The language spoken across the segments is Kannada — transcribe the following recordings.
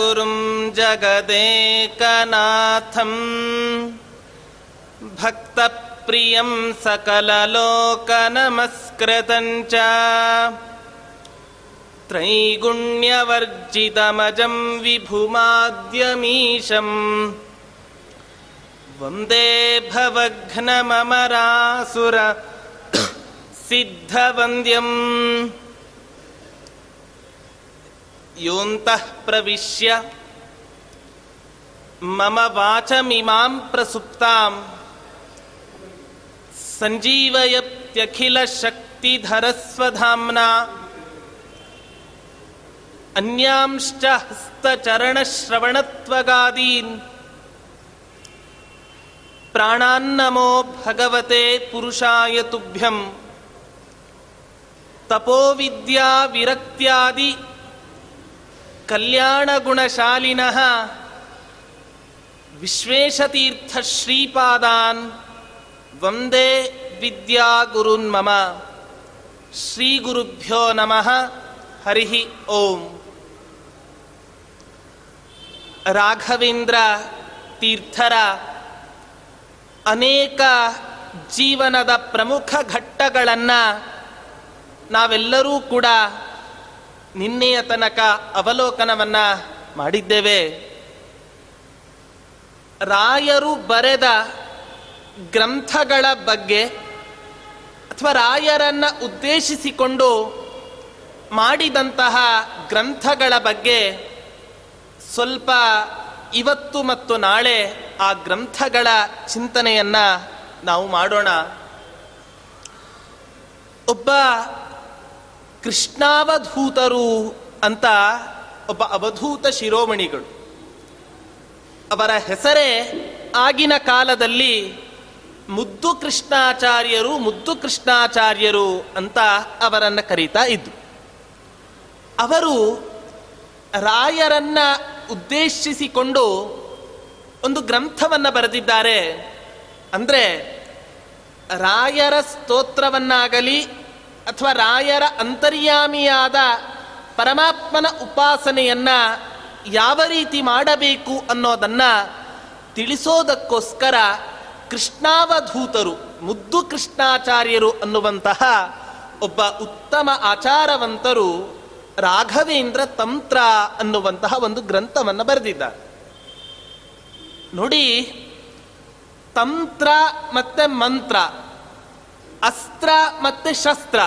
सुरगुरुं जगदेकनाथम्। भक्तप्रियं सकललोकनमस्कृतं च। त्रैगुण्यवर्जितमजं विभुमाद्यमीशम्। वन्दे भवघ्नममरासुर सिद्धवन्द्यम् ಯೋಂತಃ ಪ್ರವಿಶ್ಯ ಮಮ ವಾಚಮಿಮಾಂ ಪ್ರಸುಪ್ತಾಂ ಸಂಜೀವಯತ್ಯಖಿಲ ಶಕ್ತಿಧರಸ್ವಧಾಮ್ನಾ ಅನ್ಯಾಂಶ್ಚ ಹಸ್ತಚರಣಶ್ರವಣತ್ವಗಾದೀನ್ ಪ್ರಾಣಾನ್ನಮೋ ಭಗವತೆ ಪುರುಷಾಯ ತುಭ್ಯಂ ತಪೋವಿದ್ಯಾ ವಿರಕ್ತ್ಯಾದಿ ಕಲ್ಯಾಣ ಗುಣಶಾಲಿನಃ ವಿಶ್ವೇಶತೀರ್ಥ ಶ್ರೀಪಾದಾನ್ ವಂದೇ ವಿದ್ಯಾ ಗುರುನ್ ಮಮ. ಶ್ರೀ ಗುರುಭ್ಯೋ ನಮಃ. ಹರಿ ಓಂ. ರಾಘವೇಂದ್ರ ತೀರ್ಥರ ಅನೇಕ ಜೀವನದ ಪ್ರಮುಖ ಘಟ್ಟಗಳನ್ನು ನಾವೆಲ್ಲರೂ ಕೂಡ ನಿನ್ನೆಯ ತನಕ ಅವಲೋಕನವನ್ನ ಮಾಡಿದ್ದೇವೆ. ರಾಯರು ಬರೆದ ಗ್ರಂಥಗಳ ಬಗ್ಗೆ ಅಥವಾ ರಾಯರನ್ನು ಉದ್ದೇಶಿಸಿಕೊಂಡು ಮಾಡಿದಂತಹ ಗ್ರಂಥಗಳ ಬಗ್ಗೆ ಸ್ವಲ್ಪ ಇವತ್ತು ಮತ್ತು ನಾಳೆ ಆ ಗ್ರಂಥಗಳ ಚಿಂತನೆಯನ್ನು ನಾವು ಮಾಡೋಣ. ಒಬ್ಬ ಕೃಷ್ಣಾವಧೂತರು ಅಂತ ಒಬ್ಬ ಅವಧೂತ ಶಿರೋಮಣಿಗಳು. ಅವರ ಹೆಸರೇ ಆಗಿನ ಕಾಲದಲ್ಲಿ ಮುದ್ದು ಕೃಷ್ಣಾಚಾರ್ಯರು ಮುದ್ದು ಕೃಷ್ಣಾಚಾರ್ಯರು ಅಂತ ಅವರನ್ನು ಕರೀತಾ ಇದ್ದು ಅವರು ರಾಯರನ್ನ ಉದ್ದೇಶಿಸಿಕೊಂಡು ಒಂದು ಗ್ರಂಥವನ್ನು ಬರೆದಿದ್ದಾರೆ. ಅಂದರೆ ರಾಯರ ಸ್ತೋತ್ರವನ್ನಾಗಲಿ ಅಥವಾ ರಾಯರ ಅಂತರ್ಯಾಮಿಯಾದ ಪರಮಾತ್ಮನ ಉಪಾಸನೆಯನ್ನು ಯಾವ ರೀತಿ ಮಾಡಬೇಕು ಅನ್ನೋದನ್ನು ತಿಳಿಸೋದಕ್ಕೋಸ್ಕರ ಕೃಷ್ಣಾವಧೂತರು, ಮುದ್ದು ಕೃಷ್ಣಾಚಾರ್ಯರು ಅನ್ನುವಂತಹ ಒಬ್ಬ ಉತ್ತಮ ಆಚಾರವಂತರು ರಾಘವೇಂದ್ರ ತಂತ್ರ ಅನ್ನುವಂತಹ ಒಂದು ಗ್ರಂಥವನ್ನು ಬರೆದಿದ್ದಾರೆ. ನೋಡಿ, ತಂತ್ರ ಮತ್ತೆ ಮಂತ್ರ ಅಸ್ತ್ರ ಮತ್ತೆ ಶಸ್ತ್ರ.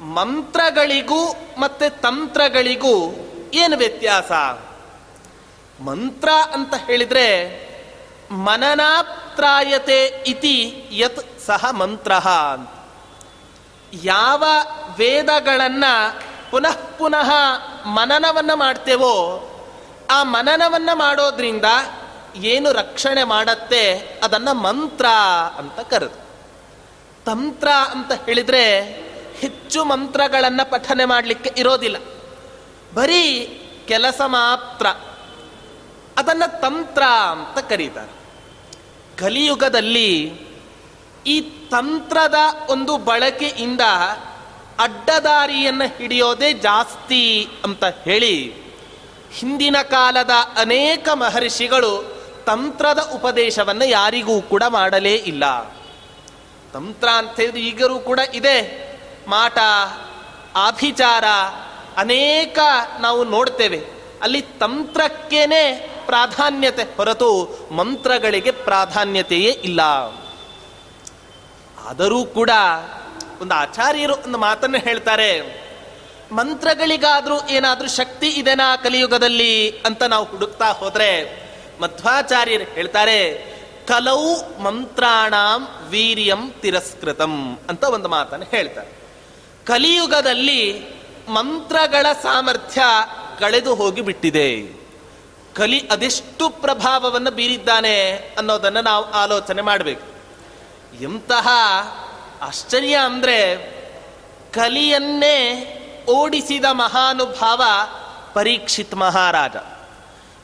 ಮಂತ್ರಗಳಿಗೂ ಮತ್ತೆ ತಂತ್ರಗಳಿಗೂ ಏನು ವ್ಯತ್ಯಾಸ? ಮಂತ್ರ ಅಂತ ಹೇಳಿದ್ರೆ ಮನನಾಪ್ರಾಯತೆ ಇತಿ ಯತ್ ಸಹ ಮಂತ್ರ ಯಾವ ವೇದಗಳನ್ನು ಪುನಃ ಪುನಃ ಮನನವನ್ನ ಮಾಡ್ತೇವೋ, ಆ ಮನನವನ್ನ ಮಾಡೋದ್ರಿಂದ ಏನು ರಕ್ಷಣೆ ಮಾಡತ್ತೆ ಅದನ್ನ ಮಂತ್ರ ಅಂತ ಕರೆದು. ತಂತ್ರ ಅಂತ ಹೇಳಿದರೆ ಹೆಚ್ಚು ಮಂತ್ರಗಳನ್ನು ಪಠನೆ ಮಾಡಲಿಕ್ಕೆ ಇರೋದಿಲ್ಲ. ಬರೀ ಕೆಲಸ ಮಾತ್ರ. ಅದನ್ನು ತಂತ್ರ ಅಂತ ಕರೀತಾರೆ. ಕಲಿಯುಗದಲ್ಲಿ ಈ ತಂತ್ರದ ಒಂದು ಬಳಕೆಯಿಂದ ಅಡ್ಡದಾರಿಯನ್ನು ಹಿಡಿಯೋದೇ ಜಾಸ್ತಿ ಅಂತ ಹೇಳಿ ಹಿಂದಿನ ಕಾಲದ ಅನೇಕ ಮಹರ್ಷಿಗಳು ತಂತ್ರದ ಉಪದೇಶವನ್ನು ಯಾರಿಗೂ ಕೂಡ ಮಾಡಲೇ ಇಲ್ಲ. ತಂತ್ರ ಅಂತ ಹೇಳಿದ್ರೆ ಈಗರೂ ಕೂಡ ಇದೆ. ಮಾಟ ಆಭಿಚಾರ ಅನೇಕ ನಾವು ನೋಡ್ತೇವೆ. ಅಲ್ಲಿ ತಂತ್ರಕ್ಕೇನೆ ಪ್ರಾಧಾನ್ಯತೆ ಹೊರತು ಮಂತ್ರಗಳಿಗೆ ಪ್ರಾಧಾನ್ಯತೆಯೇ ಇಲ್ಲ. ಆದರೂ ಕೂಡ ಒಂದು ಆಚಾರ್ಯರು ಒಂದು ಮಾತನ್ನು ಹೇಳ್ತಾರೆ, ಮಂತ್ರಗಳಿಗಾದ್ರೂ ಏನಾದ್ರೂ ಶಕ್ತಿ ಇದೆನಾ ಕಲಿಯುಗದಲ್ಲಿ ಅಂತ ನಾವು ಹುಡುಕ್ತಾ ಹೋದ್ರೆ ಮಧ್ವಾಚಾರ್ಯರು ಹೇಳ್ತಾರೆ ಕಲವು ಮಂತ್ರಾಣಾಂ ವೀರ್ಯಂ ತಿರಸ್ಕೃತಂ ಅಂತ ಒಂದು ಮಾತನ್ನು ಹೇಳ್ತಾರೆ. ಕಲಿಯುಗದಲ್ಲಿ ಮಂತ್ರಗಳ ಸಾಮರ್ಥ್ಯ ಕಳೆದು ಹೋಗಿ ಬಿಟ್ಟಿದೆ. ಕಲಿ ಅದೆಷ್ಟು ಪ್ರಭಾವವನ್ನು ಬೀರಿದ್ದಾನೆ ಅನ್ನೋದನ್ನು ನಾವು ಆಲೋಚನೆ ಮಾಡಬೇಕು. ಎಂತಹ ಆಶ್ಚರ್ಯ ಅಂದರೆ ಕಲಿಯನ್ನೇ ಓಡಿಸಿದ ಮಹಾನುಭಾವ ಪರೀಕ್ಷಿತ್ ಮಹಾರಾಜ.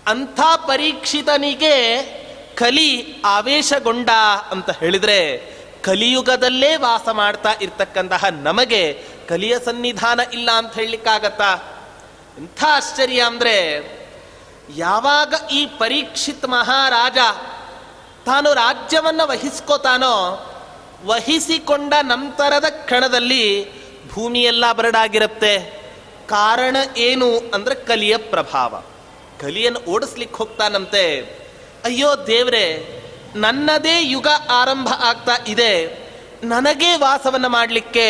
ಅಂಥ ಪರೀಕ್ಷಿತನಿಗೆ ಕಲಿ ಆವೇಶಗೊಂಡ ಅಂತ ಹೇಳಿದ್ರೆ ಕಲಿಯುಗದಲ್ಲೇ ವಾಸ ಮಾಡ್ತಾ ಇರ್ತಕ್ಕಂತಹ ನಮಗೆ ಕಲಿಯ ಸನ್ನಿಧಾನ ಇಲ್ಲ ಅಂತ ಹೇಳಲಿಕ್ಕಾಗತ್ತಾ? ಎಂಥ ಆಶ್ಚರ್ಯ ಅಂದರೆ ಯಾವಾಗ ಈ ಪರೀಕ್ಷಿತ್ ಮಹಾರಾಜ ತಾನು ರಾಜ್ಯವನ್ನು ವಹಿಸ್ಕೋತಾನೋ, ವಹಿಸಿಕೊಂಡ ನಂತರದ ಕ್ಷಣದಲ್ಲಿ ಭೂಮಿಯೆಲ್ಲ ಬರಡಾಗಿರುತ್ತೆ. ಕಾರಣ ಏನು ಅಂದ್ರೆ ಕಲಿಯ ಪ್ರಭಾವ. ಕಲಿಯನ್ನು ಓಡಿಸ್ಲಿಕ್ಕೆ ಹೋಗ್ತಾನಂತೆ. ಅಯ್ಯೋ ದೇವ್ರೆ, ನನ್ನದೇ ಯುಗ ಆರಂಭ ಆಗ್ತಾ ಇದೆ. ನನಗೆ ವಾಸವನ್ನ ಮಾಡಲಿಕ್ಕೆ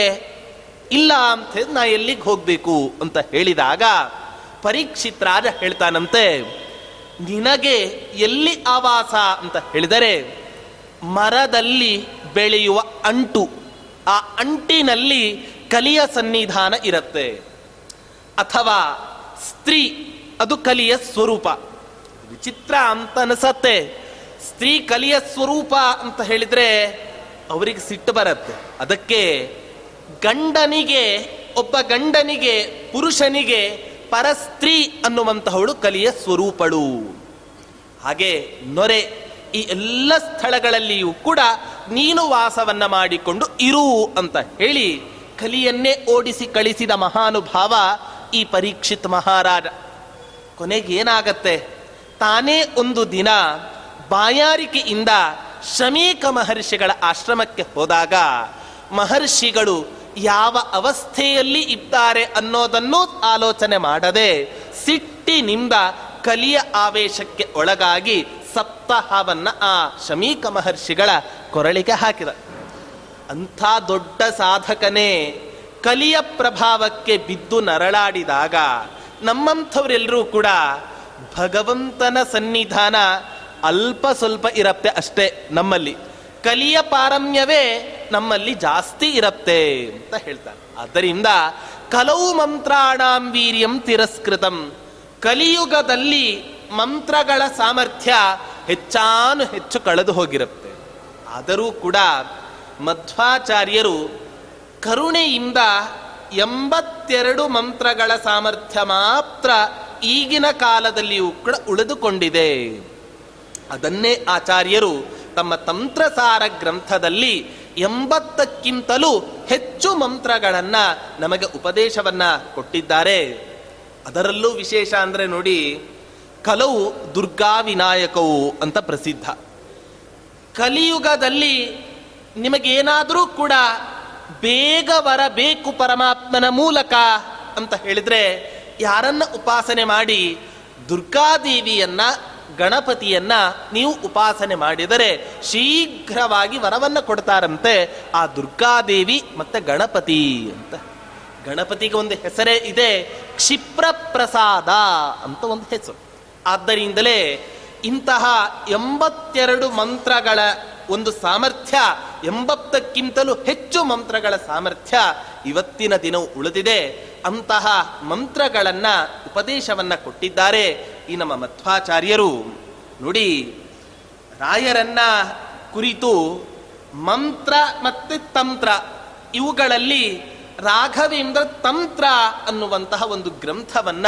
ಇಲ್ಲ ಅಂತ ನಾ ಎಲ್ಲಿಗೆ ಹೋಗ್ಬೇಕು ಅಂತ ಹೇಳಿದಾಗ ಪರೀಕ್ಷಿತ್ ರಾಜ ಹೇಳ್ತಾನಂತೆ, ನಿನಗೆ ಎಲ್ಲಿ ಆವಾಸ ಅಂತ ಹೇಳಿದರೆ, ಮರದಲ್ಲಿ ಬೆಳೆಯುವ ಅಂಟು, ಆ ಅಂಟಿನಲ್ಲಿ ಕಲಿಯ ಸನ್ನಿಧಾನ ಇರುತ್ತೆ. ಅಥವಾ ಸ್ತ್ರೀ, ಅದು ಕಲಿಯ ಸ್ವರೂಪ. ವಿಚಿತ್ರ ಅಂತ ಅನಿಸತ್ತೆ ಸ್ತ್ರೀ ಕಲಿಯ ಸ್ವರೂಪ ಅಂತ ಹೇಳಿದ್ರೆ ಅವರಿಗೆ ಸಿಟ್ಟು ಬರುತ್ತೆ. ಅದಕ್ಕೆ ಗಂಡನಿಗೆ, ಒಬ್ಬ ಗಂಡನಿಗೆ, ಪುರುಷನಿಗೆ ಪರಸ್ತ್ರೀ ಅನ್ನುವಂತಹವಳು ಕಲಿಯ ಸ್ವರೂಪಳು. ಹಾಗೆ ನೊರೆ ಈ ಎಲ್ಲ ಸ್ಥಳಗಳಲ್ಲಿಯೂ ಕೂಡ ನೀನು ವಾಸವನ್ನ ಮಾಡಿಕೊಂಡು ಇರು ಅಂತ ಹೇಳಿ ಕಲಿಯನ್ನೇ ಓಡಿಸಿ ಕಳಿಸಿದ ಮಹಾನುಭಾವ ಈ ಪರೀಕ್ಷಿತ್ ಮಹಾರಾಜ. ಕೊನೆಗೆ ಏನಾಗತ್ತೆ ತಾನೇ ಒಂದು ದಿನ ಬಾಯಾರಿಕೆಯಿಂದ ಶಮೀಕ ಮಹರ್ಷಿಗಳ ಆಶ್ರಮಕ್ಕೆ ಹೋದಾಗ ಮಹರ್ಷಿಗಳು ಯಾವ ಅವಸ್ಥೆಯಲ್ಲಿ ಇದ್ದಾರೆ ಅನ್ನೋದನ್ನು ಆಲೋಚನೆ ಮಾಡದೆ ಸಿಟ್ಟಿನಿಂದ ಕಲಿಯ ಆವೇಶಕ್ಕೆ ಒಳಗಾಗಿ ಸಪ್ತಾಹವನ್ನು ಆ ಶಮೀಕ ಮಹರ್ಷಿಗಳ ಕೊರಳಿಗೆ ಹಾಕಿದ. ಅಂಥ ದೊಡ್ಡ ಸಾಧಕನೇ ಕಲಿಯ ಪ್ರಭಾವಕ್ಕೆ ಬಿದ್ದು ನರಳಾಡಿದಾಗ ನಮ್ಮಂಥವರೆಲ್ಲರೂ ಕೂಡ ಭಗವಂತನ ಸನ್ನಿಧಾನ ಅಲ್ಪ ಸ್ವಲ್ಪ ಇರತ್ತೆ ಅಷ್ಟೇ ನಮ್ಮಲ್ಲಿ. ಕಲಿಯ ಪಾರಮ್ಯವೇ ನಮ್ಮಲ್ಲಿ ಜಾಸ್ತಿ ಇರತ್ತೆ ಅಂತ ಹೇಳ್ತಾರೆ. ಆದ್ದರಿಂದ ಕಲವು ಮಂತ್ರಾಣಾಂ ವೀರ್ಯಂ ತಿರಸ್ಕೃತಂ. ಕಲಿಯುಗದಲ್ಲಿ ಮಂತ್ರಗಳ ಸಾಮರ್ಥ್ಯ ಹೆಚ್ಚಾನು ಹೆಚ್ಚು ಕಳೆದು ಹೋಗಿರುತ್ತೆ. ಆದರೂ ಕೂಡ ಮಧ್ವಾಚಾರ್ಯರು ಕರುಣೆಯಿಂದ ಎಂಬತ್ತೆರಡು ಮಂತ್ರಗಳ ಸಾಮರ್ಥ್ಯ ಮಾತ್ರ ಈಗಿನ ಕಾಲದಲ್ಲಿಯೂ ಕೂಡ ಉಳಿದುಕೊಂಡಿದೆ. ಅದನ್ನೇ ಆಚಾರ್ಯರು ತಮ್ಮ ತಂತ್ರಸಾರ ಗ್ರಂಥದಲ್ಲಿ ಎಂಬತ್ತಕ್ಕಿಂತಲೂ ಹೆಚ್ಚು ಮಂತ್ರಗಳನ್ನು ನಮಗೆ ಉಪದೇಶವನ್ನ ಕೊಟ್ಟಿದ್ದಾರೆ. ಅದರಲ್ಲೂ ವಿಶೇಷ ಅಂದರೆ ನೋಡಿ, ಕಲವು ದುರ್ಗಾ ವಿನಾಯಕವು ಅಂತ ಪ್ರಸಿದ್ಧ. ಕಲಿಯುಗದಲ್ಲಿ ನಿಮಗೇನಾದರೂ ಕೂಡ ಬೇಗ ಬರಬೇಕು ಪರಮಾತ್ಮನ ಮೂಲಕ ಅಂತ ಹೇಳಿದ್ರೆ ಯಾರನ್ನ ಉಪಾಸನೆ ಮಾಡಿ ದುರ್ಗಾದೇವಿಯನ್ನ ಗಣಪತಿಯನ್ನ ನೀವು ಉಪಾಸನೆ ಮಾಡಿದರೆ ಶೀಘ್ರವಾಗಿ ವರವನ್ನು ಕೊಡ್ತಾರಂತೆ ಆ ದುರ್ಗಾದೇವಿ ಮತ್ತೆ ಗಣಪತಿ ಅಂತ. ಗಣಪತಿಗೆ ಒಂದು ಹೆಸರೇ ಇದೆ, ಕ್ಷಿಪ್ರ ಪ್ರಸಾದ ಅಂತ ಒಂದು ಹೆಸರು. ಆದ್ದರಿಂದಲೇ ಇಂತಹ ಎಂಬತ್ತೆರಡು ಮಂತ್ರಗಳ ಒಂದು ಸಾಮರ್ಥ್ಯ, ಎಂಬತ್ತಕ್ಕಿಂತಲೂ ಹೆಚ್ಚು ಮಂತ್ರಗಳ ಸಾಮರ್ಥ್ಯ ಇವತ್ತಿನ ದಿನವೂ ಉಳಿದಿದೆ. ಅಂತಹ ಮಂತ್ರಗಳನ್ನು, ಉಪದೇಶವನ್ನು ಕೊಟ್ಟಿದ್ದಾರೆ ಈ ನಮ್ಮ ಮಧ್ವಾಚಾರ್ಯರು. ನೋಡಿ, ರಾಯರನ್ನ ಕುರಿತು ಮಂತ್ರ ಮತ್ತು ತಂತ್ರ, ಇವುಗಳಲ್ಲಿ ರಾಘವೇಂದ್ರ ತಂತ್ರ ಅನ್ನುವಂತಹ ಒಂದು ಗ್ರಂಥವನ್ನ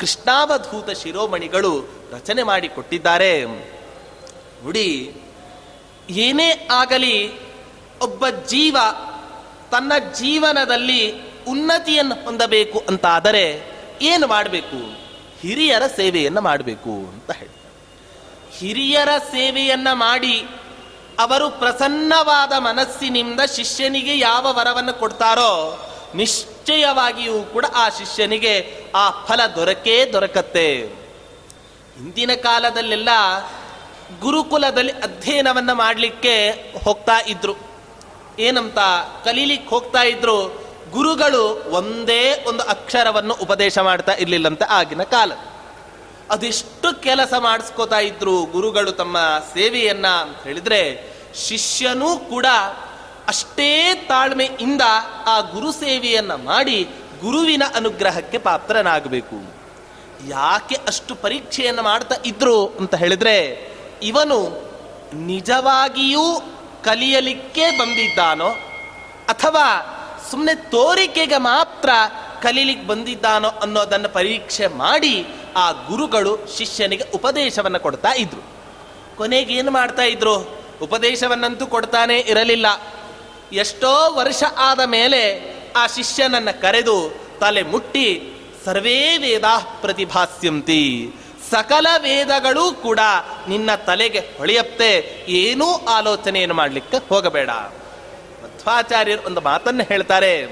ಕೃಷ್ಣಾವಧೂತ ಶಿರೋಮಣಿಗಳು ರಚನೆ ಮಾಡಿಕೊಟ್ಟಿದ್ದಾರೆ. ನೋಡಿ, ಏನೇ ಆಗಲಿ, ಒಬ್ಬ ಜೀವ ತನ್ನ ಜೀವನದಲ್ಲಿ ಉನ್ನತಿಯನ್ನು ಹೊಂದಬೇಕು ಅಂತಾದರೆ ಏನು ಮಾಡಬೇಕು? ಹಿರಿಯರ ಸೇವೆಯನ್ನು ಮಾಡಬೇಕು ಅಂತ ಹೇಳ್ತಾರೆ. ಹಿರಿಯರ ಸೇವೆಯನ್ನು ಮಾಡಿ ಅವರು ಪ್ರಸನ್ನವಾದ ಮನಸ್ಸಿನಿಂದ ಶಿಷ್ಯನಿಗೆ ಯಾವ ವರವನ್ನು ಕೊಡ್ತಾರೋ ನಿಶ್ಚಯವಾಗಿಯೂ ಕೂಡ ಆ ಶಿಷ್ಯನಿಗೆ ಆ ಫಲ ದೊರಕೇ ದೊರಕತ್ತೆ. ಹಿಂದಿನ ಕಾಲದಲ್ಲೆಲ್ಲ ಗುರುಕುಲದಲ್ಲಿ ಅಧ್ಯಯನವನ್ನು ಮಾಡಲಿಕ್ಕೆ ಹೋಗ್ತಾ ಇದ್ರು. ಏನಂತ ಕಲೀಲಿಕ್ಕೆ ಹೋಗ್ತಾ ಇದ್ರು. ಗುರುಗಳು ಒಂದೇ ಒಂದು ಅಕ್ಷರವನ್ನು ಉಪದೇಶ ಮಾಡ್ತಾ ಅಂತ ಆಗಿನ ಕಾಲ. ಅದೆಷ್ಟು ಕೆಲಸ ಮಾಡಿಸ್ಕೋತಾ ಇದ್ರು ಗುರುಗಳು ತಮ್ಮ ಸೇವೆಯನ್ನ ಅಂತ ಹೇಳಿದ್ರೆ, ಶಿಷ್ಯನೂ ಕೂಡ ಅಷ್ಟೇ ತಾಳ್ಮೆಯಿಂದ ಆ ಗುರು ಸೇವೆಯನ್ನ ಮಾಡಿ ಗುರುವಿನ ಅನುಗ್ರಹಕ್ಕೆ ಪಾತ್ರನಾಗಬೇಕು. ಯಾಕೆ ಅಷ್ಟು ಪರೀಕ್ಷೆಯನ್ನು ಮಾಡ್ತಾ ಇದ್ರು ಅಂತ ಹೇಳಿದ್ರೆ, ಇವನು ನಿಜವಾಗಿಯೂ ಕಲಿಯಲಿಕ್ಕೆ ಬಂದಿದ್ದಾನೋ ಅಥವಾ ಸುಮ್ಮನೆ ತೋರಿಕೆಗೆ ಮಾತ್ರ ಕಲೀಲಿಕ್ಕೆ ಬಂದಿದ್ದಾನೋ ಅನ್ನೋದನ್ನು ಪರೀಕ್ಷೆ ಮಾಡಿ ಆ ಗುರುಗಳು ಶಿಷ್ಯನಿಗೆ ಉಪದೇಶವನ್ನು ಕೊಡ್ತಾ ಇದ್ರು. ಕೊನೆಗೆ ಏನು ಮಾಡ್ತಾ ಇದ್ರು? ಉಪದೇಶವನ್ನಂತೂ ಕೊಡ್ತಾನೆ ಇರಲಿಲ್ಲ. ಎಷ್ಟೋ ವರ್ಷ ಆದ ಮೇಲೆ ಆ ಶಿಷ್ಯನನ್ನು ಕರೆದು ತಲೆ ಮುಟ್ಟಿ, ಸರ್ವೇ ವೇದ ಪ್ರತಿಭಾಸ್ಯಂತಿ, ಸಕಲ ವೇದಗಳೂ ಕೂಡ ನಿನ್ನ ತಲೆಗೆ ಹೊಳೆಯತ್ತೆ ಏನೂ ಆಲೋಚನೆಯನ್ನು ಮಾಡಲಿಕ್ಕೆ ಹೋಗಬೇಡ. ಮಧ್ವಾಚಾರ್ಯರು ಒಂದು ಮಾತನ್ನು ಹೇಳ್ತಾರೆ.